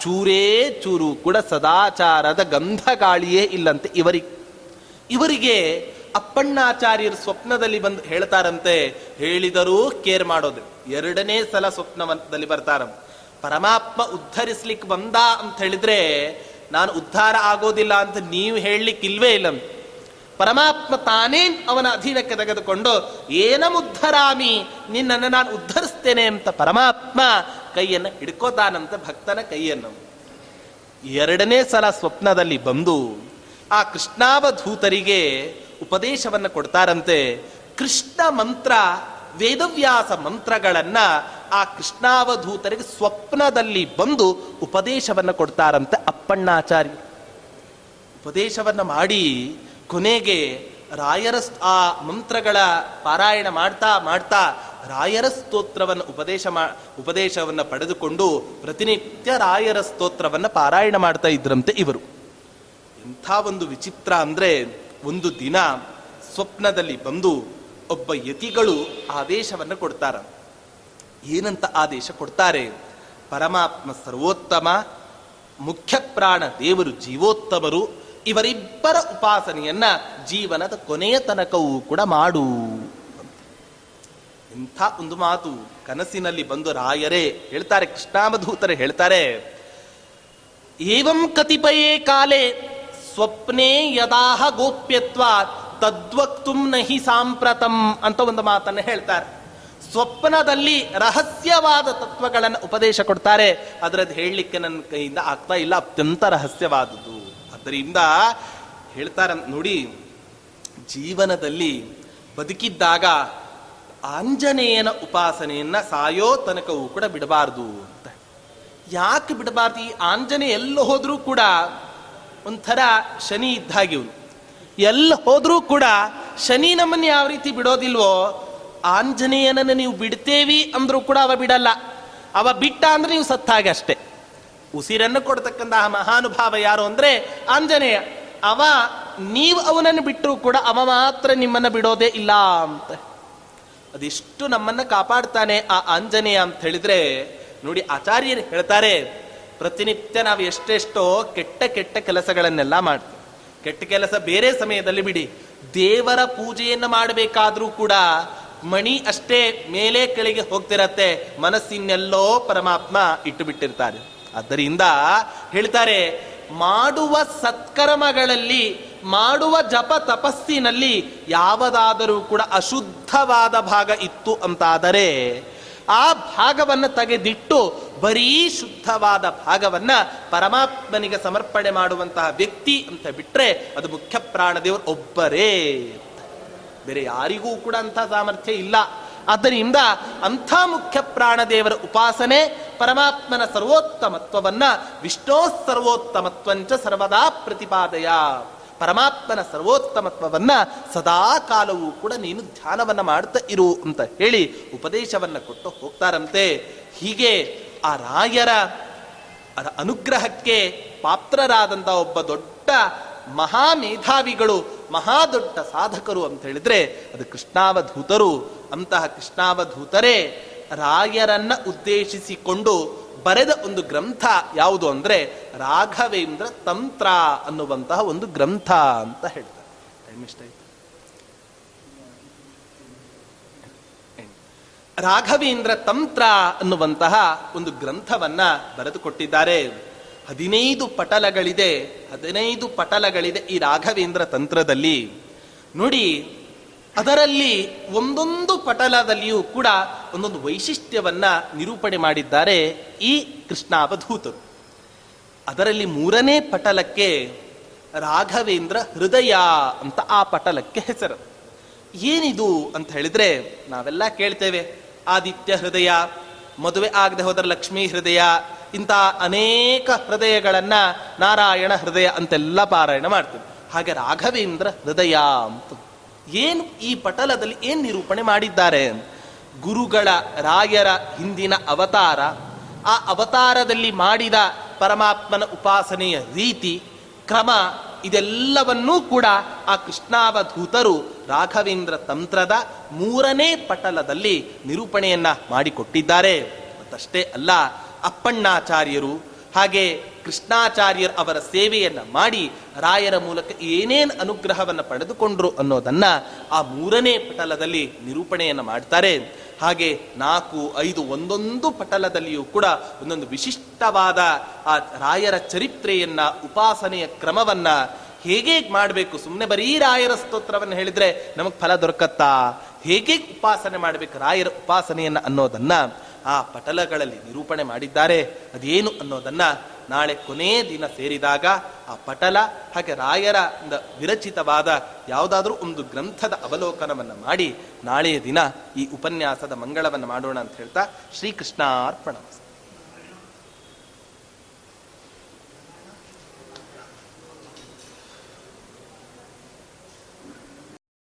ಚೂರೇ ಚೂರು ಕೂಡ ಸದಾಚಾರದ ಗಂಧ ಗಾಳಿಯೇ ಇಲ್ಲಂತೆ ಇವರಿಗೆ ಇವರಿಗೆ ಅಪ್ಪಣ್ಣಾಚಾರ್ಯರು ಸ್ವಪ್ನದಲ್ಲಿ ಬಂದು ಹೇಳ್ತಾರಂತೆ, ಹೇಳಿದರೂ ಕೇರ್ ಮಾಡೋದು. ಎರಡನೇ ಸಲ ಸ್ವಪ್ನದಲ್ಲಿ ಬರ್ತಾರ ಪರಮಾತ್ಮ ಉದ್ಧರಿಸ್ಲಿಕ್ಕೆ ಬಂದ ಅಂತ ಹೇಳಿದ್ರೆ, ನಾನು ಉದ್ಧಾರ ಆಗೋದಿಲ್ಲ ಅಂತ ನೀವು ಹೇಳಲಿಕ್ಕಿಲ್ವೇ ಇಲ್ಲ ಪರಮಾತ್ಮ ತಾನೇ ಅವನ ಅಧೀನಕ್ಕೆ ತೆಗೆದುಕೊಂಡು, ಏನ ಉದ್ಧರಾಮಿ ನಿನ್ನನ್ನು ನಾನು ಉದ್ಧರಿಸ್ತೇನೆ ಅಂತ ಪರಮಾತ್ಮ ಕೈಯನ್ನು ಹಿಡ್ಕೋತಾನಂತ ಭಕ್ತನ ಕೈಯನ್ನು. ಎರಡನೇ ಸಲ ಸ್ವಪ್ನದಲ್ಲಿ ಬಂದು, ಆ ಕೃಷ್ಣಾವಧೂತರಿಗೆ ಉಪದೇಶವನ್ನು ಕೊಡ್ತಾರಂತೆ. ಕೃಷ್ಣ ಮಂತ್ರ, ವೇದವ್ಯಾಸ ಮಂತ್ರಗಳನ್ನ ಆ ಕೃಷ್ಣಾವಧೂತರಿಗೆ ಸ್ವಪ್ನದಲ್ಲಿ ಬಂದು ಉಪದೇಶವನ್ನು ಕೊಡ್ತಾರಂತೆ ಅಪ್ಪಣ್ಣಾಚಾರ್ಯ. ಉಪದೇಶವನ್ನ ಮಾಡಿ ಕೊನೆಗೆ ರಾಯರ ಆ ಮಂತ್ರಗಳ ಪಾರಾಯಣ ಮಾಡ್ತಾ ಮಾಡ್ತಾ ರಾಯರ ಸ್ತೋತ್ರವನ್ನು ಉಪದೇಶ ಮಾ ಉಪದೇಶವನ್ನು ಪಡೆದುಕೊಂಡು ಪ್ರತಿನಿತ್ಯ ರಾಯರ ಸ್ತೋತ್ರವನ್ನು ಪಾರಾಯಣ ಮಾಡ್ತಾ ಇದ್ರಂತೆ ಇವರು. ಎಂಥ ಒಂದು ವಿಚಿತ್ರ ಅಂದರೆ ಒಂದು ದಿನ ಸ್ವಪ್ನದಲ್ಲಿ ಬಂದು ಒಬ್ಬ ಯತಿಗಳು ಆದೇಶವನ್ನು ಕೊಡ್ತಾರ. ಏನಂತ ಆದೇಶ ಕೊಡ್ತಾರೆ? ಪರಮಾತ್ಮ ಸರ್ವೋತ್ತಮ, ಮುಖ್ಯ ಪ್ರಾಣ ದೇವರು ಜೀವೋತ್ತಮರು ಇವರಿಬ್ಬರ ಉಪಾಸನೆಯನ್ನ ಜೀವನದ ಕೊನೆಯ ತನಕವೂ ಕೂಡ ಮಾಡು. ಇಂಥ ಒಂದು ಮಾತು ಕನಸಿನಲ್ಲಿ ಬಂದು ರಾಯರೇ ಹೇಳ್ತಾರೆ, ಕೃಷ್ಣಾಮಧೂತರೇ ಹೇಳ್ತಾರೆ, ಏವಂ ಕತಿಪಯೇ ಕಾಲೇ ಸ್ವಪ್ನೇ ಯದಾಹ ಗೋಪ್ಯತ್ವ ತದ್ವಕ್ತುಂ ನಹಿ ಸಾಂಪ್ರತಂ ಅಂತ ಒಂದು ಮಾತನ್ನು ಹೇಳ್ತಾರೆ. ಸ್ವಪ್ನದಲ್ಲಿ ರಹಸ್ಯವಾದ ತತ್ವಗಳನ್ನು ಉಪದೇಶ ಕೊಡ್ತಾರೆ. ಅದರದ್ದು ಹೇಳಲಿಕ್ಕೆ ನನ್ನ ಕೈಯಿಂದ ಆಗ್ತಾ ಇಲ್ಲ, ಅತ್ಯಂತ ರಹಸ್ಯವಾದದ್ದು. ಅದರಿಂದ ಹೇಳ್ತಾರ ನೋಡಿ, ಜೀವನದಲ್ಲಿ ಬದುಕಿದ್ದಾಗ ಆಂಜನೇಯನ ಉಪಾಸನೆಯನ್ನ ಸಾಯೋ ತನಕವೂ ಕೂಡ ಬಿಡಬಾರದು ಅಂತ. ಯಾಕೆ ಬಿಡಬಾರ್ದು? ಈ ಆಂಜನೇಯ ಎಲ್ಲ ಹೋದ್ರೂ ಕೂಡ ಒಂಥರ ಶನಿ ಇದ್ದಾಗಿ ಇವನು ಎಲ್ಲ ಹೋದ್ರೂ ಕೂಡ ಶನಿ ನಮ್ಮನ್ನು ಯಾವ ರೀತಿ ಬಿಡೋದಿಲ್ವೋ, ಆಂಜನೇಯನನ್ನು ನೀವು ಬಿಡ್ತೇವಿ ಅಂದ್ರೂ ಕೂಡ ಅವ ಬಿಡಲ್ಲ. ಅವ ಬಿಟ್ಟ ಅಂದ್ರೆ ನೀವು ಸತ್ತಾಗೆ ಅಷ್ಟೇ. ಉಸಿರನ್ನು ಕೊಡ್ತಕ್ಕಂತಹ ಮಹಾನುಭಾವ ಯಾರು ಅಂದ್ರೆ ಆಂಜನೇಯ. ಅವ ನೀವು ಅವನನ್ನು ಬಿಟ್ಟರೂ ಕೂಡ ಅವ ಮಾತ್ರ ನಿಮ್ಮನ್ನ ಬಿಡೋದೇ ಇಲ್ಲ ಅಂತ. ಅದಿಷ್ಟು ನಮ್ಮನ್ನ ಕಾಪಾಡ್ತಾನೆ ಆ ಆಂಜನೇಯ ಅಂತ ಹೇಳಿದ್ರೆ, ನೋಡಿ ಆಚಾರ್ಯರು ಹೇಳ್ತಾರೆ, ಪ್ರತಿನಿತ್ಯ ನಾವು ಎಷ್ಟೆಷ್ಟೋ ಕೆಟ್ಟ ಕೆಟ್ಟ ಕೆಲಸಗಳನ್ನೆಲ್ಲ ಮಾಡ್ತೀವಿ. ಕೆಟ್ಟ ಕೆಲಸ ಬೇರೆ ಸಮಯದಲ್ಲಿ ಬಿಡಿ. ದೇವರ ಪೂಜೆಯನ್ನು ಮಾಡಬೇಕಾದ್ರೂ ಕೂಡ ಮಣಿ ಅಷ್ಟೇ ಮೇಲೆ ಕೆಳಗೆ ಹೋಗ್ತಿರತ್ತೆ. ಮನಸ್ಸಿನೆಲ್ಲೋ ಪರಮಾತ್ಮ ಇಟ್ಟು ಬಿಟ್ಟಿರ್ತಾರೆ. ಆದ್ದರಿಂದ ಹೇಳ್ತಾರೆ, ಮಾಡುವ ಸತ್ಕರ್ಮಗಳಲ್ಲಿ, ಮಾಡುವ ಜಪ ತಪಸ್ಸಿನಲ್ಲಿ ಯಾವುದಾದರೂ ಕೂಡ ಅಶುದ್ಧವಾದ ಭಾಗ ಇತ್ತು ಅಂತಾದರೆ, ಆ ಭಾಗವನ್ನು ತೆಗೆದಿಟ್ಟು ಬರೀ ಶುದ್ಧವಾದ ಭಾಗವನ್ನ ಪರಮಾತ್ಮನಿಗೆ ಸಮರ್ಪಣೆ ಮಾಡುವಂತಹ ವ್ಯಕ್ತಿ ಅಂತ ಬಿಟ್ಟರೆ ಅದು ಮುಖ್ಯ ಪ್ರಾಣದೇವರು ಒಬ್ಬರೇ ಬೇರೆ ಯಾರಿಗೂ ಕೂಡ ಅಂಥ ಸಾಮರ್ಥ್ಯ ಇಲ್ಲ. ಆದ್ದರಿಂದ ಅಂಥ ಮುಖ್ಯ ಪ್ರಾಣದೇವರ ಉಪಾಸನೆ ಪರಮಾತ್ಮನ ಸರ್ವೋತ್ತಮತ್ವವನ್ನು ವಿಷ್ಣೋ ಸರ್ವೋತ್ತಮತ್ವಂಚ ಸರ್ವದಾ ಪ್ರತಿಪಾದಯ. ಪರಮಾತ್ಮನ ಸರ್ವೋತ್ತಮತ್ವವನ್ನು ಸದಾ ಕಾಲವೂ ಕೂಡ ನೀನು ಧ್ಯಾನವನ್ನು ಮಾಡ್ತಾ ಇರು ಅಂತ ಹೇಳಿ ಉಪದೇಶವನ್ನು ಕೊಟ್ಟು ಹೋಗ್ತಾರಂತೆ. ಹೀಗೆ ಆ ರಾಯರ ಅನುಗ್ರಹಕ್ಕೆ ಪಾತ್ರರಾದಂಥ ಒಬ್ಬ ದೊಡ್ಡ ಮಹಾ ಮೇಧಾವಿಗಳು ಮಹಾದೊಡ್ಡ ಸಾಧಕರು ಅಂತ ಹೇಳಿದ್ರೆ ಅದು ಕೃಷ್ಣಾವಧೂತರು. ಅಂತಹ ಕೃಷ್ಣಾವಧೂತರೇ ರಾಯರನ್ನ ಉದ್ದೇಶಿಸಿಕೊಂಡು ಬರೆದ ಒಂದು ಗ್ರಂಥ ಯಾವುದು ಅಂದರೆ ರಾಘವೇಂದ್ರ ತಂತ್ರ ಅನ್ನುವಂತಹ ಒಂದು ಗ್ರಂಥ ಅಂತ ಹೇಳ್ತಾರೆ ಟೈಮ್ ಎಷ್ಟಾಯ್ತು? ರಾಘವೇಂದ್ರ ತಂತ್ರ ಅನ್ನುವಂತಹ ಒಂದು ಗ್ರಂಥವನ್ನ ಬರೆದುಕೊಟ್ಟಿದ್ದಾರೆ. ಹದಿನೈದು ಪಟಲಗಳಿದೆ ಹದಿನೈದು ಪಟಲಗಳಿದೆ ಈ ರಾಘವೇಂದ್ರ ತಂತ್ರದಲ್ಲಿ. ನೋಡಿ ಅದರಲ್ಲಿ ಒಂದೊಂದು ಪಟಲದಲ್ಲಿಯೂ ಕೂಡ ಒಂದೊಂದು ವೈಶಿಷ್ಟ್ಯವನ್ನ ನಿರೂಪಣೆ ಮಾಡಿದ್ದಾರೆ ಈ ಕೃಷ್ಣಾವಧೂತರು. ಅದರಲ್ಲಿ ಮೂರನೇ ಪಟಲಕ್ಕೆ ರಾಘವೇಂದ್ರ ಹೃದಯ ಅಂತ ಆ ಪಟಲಕ್ಕೆ ಹೆಸರು. ಏನಿದು ಅಂತ ಹೇಳಿದ್ರೆ ನಾವೆಲ್ಲ ಕೇಳ್ತೇವೆ. ಆದಿತ್ಯ ಹೃದಯ, ಮದುವೆ ಆಗದೆ ಹೋದ್ರೆ ಲಕ್ಷ್ಮೀ ಹೃದಯ, ಇಂಥ ಅನೇಕ ಹೃದಯಗಳನ್ನ ನಾರಾಯಣ ಹೃದಯ ಅಂತೆಲ್ಲ ಪಾರಾಯಣ ಮಾಡ್ತೀವಿ. ಹಾಗೆ ರಾಘವೇಂದ್ರ ಹೃದಯ ಅಂತ. ಏನು ಈ ಪಟಲದಲ್ಲಿ ಏನು ನಿರೂಪಣೆ ಮಾಡಿದ್ದಾರೆ? ಗುರುಗಳ, ರಾಯರ ಹಿಂದಿನ ಅವತಾರ, ಆ ಅವತಾರದಲ್ಲಿ ಮಾಡಿದ ಪರಮಾತ್ಮನ ಉಪಾಸನೆಯ ರೀತಿ, ಕ್ರಮ ಇದೆಲ್ಲವನ್ನೂ ಕೂಡ ಆ ಕೃಷ್ಣಾವಧೂತರು ರಾಘವೇಂದ್ರ ತಂತ್ರದ ಮೂರನೇ ಪಟಲದಲ್ಲಿ ನಿರೂಪಣೆಯನ್ನ ಮಾಡಿಕೊಟ್ಟಿದ್ದಾರೆ. ಮತ್ತಷ್ಟೇ ಅಲ್ಲ, ಅಪ್ಪಣ್ಣಾಚಾರ್ಯರು ಹಾಗೆ ಕೃಷ್ಣಾಚಾರ್ಯರ್ ಅವರ ಸೇವೆಯನ್ನು ಮಾಡಿ ರಾಯರ ಮೂಲಕ ಏನೇನು ಅನುಗ್ರಹವನ್ನು ಪಡೆದುಕೊಂಡ್ರು ಅನ್ನೋದನ್ನು ಆ ಮೂರನೇ ಪಟಲದಲ್ಲಿ ನಿರೂಪಣೆಯನ್ನು ಮಾಡ್ತಾರೆ. ಹಾಗೆ ನಾಲ್ಕು, ಐದು ಒಂದೊಂದು ಪಟಲದಲ್ಲಿಯೂ ಕೂಡ ಒಂದೊಂದು ವಿಶಿಷ್ಟವಾದ ಆ ರಾಯರ ಚರಿತ್ರೆಯನ್ನ, ಉಪಾಸನೆಯ ಕ್ರಮವನ್ನ ಹೇಗೆ ಮಾಡಬೇಕು? ಸುಮ್ಮನೆ ಬರೀ ರಾಯರ ಸ್ತೋತ್ರವನ್ನು ಹೇಳಿದರೆ ನಮಗೆ ಫಲ ದೊರಕತ್ತಾ? ಹೇಗೆ ಉಪಾಸನೆ ಮಾಡಬೇಕು ರಾಯರ ಉಪಾಸನೆಯನ್ನು ಅನ್ನೋದನ್ನ ಆ ಪಟಲಗಳಲ್ಲಿ ನಿರೂಪಣೆ ಮಾಡಿದ್ದಾರೆ. ಅದೇನು ಅನ್ನೋದನ್ನ ನಾಳೆ ಕೊನೆಯ ದಿನ ಸೇರಿದಾಗ ಆ ಪಟಲ ಹಾಗೆ ರಾಯರ ವಿರಚಿತವಾದ ಯಾವುದಾದ್ರೂ ಒಂದು ಗ್ರಂಥದ ಅವಲೋಕನವನ್ನು ಮಾಡಿ ನಾಳೆಯ ದಿನ ಈ ಉಪನ್ಯಾಸದ ಮಂಗಳವನ್ನು ಮಾಡೋಣ ಅಂತ ಹೇಳ್ತಾ ಶ್ರೀಕೃಷ್ಣಾರ್ಪಣ.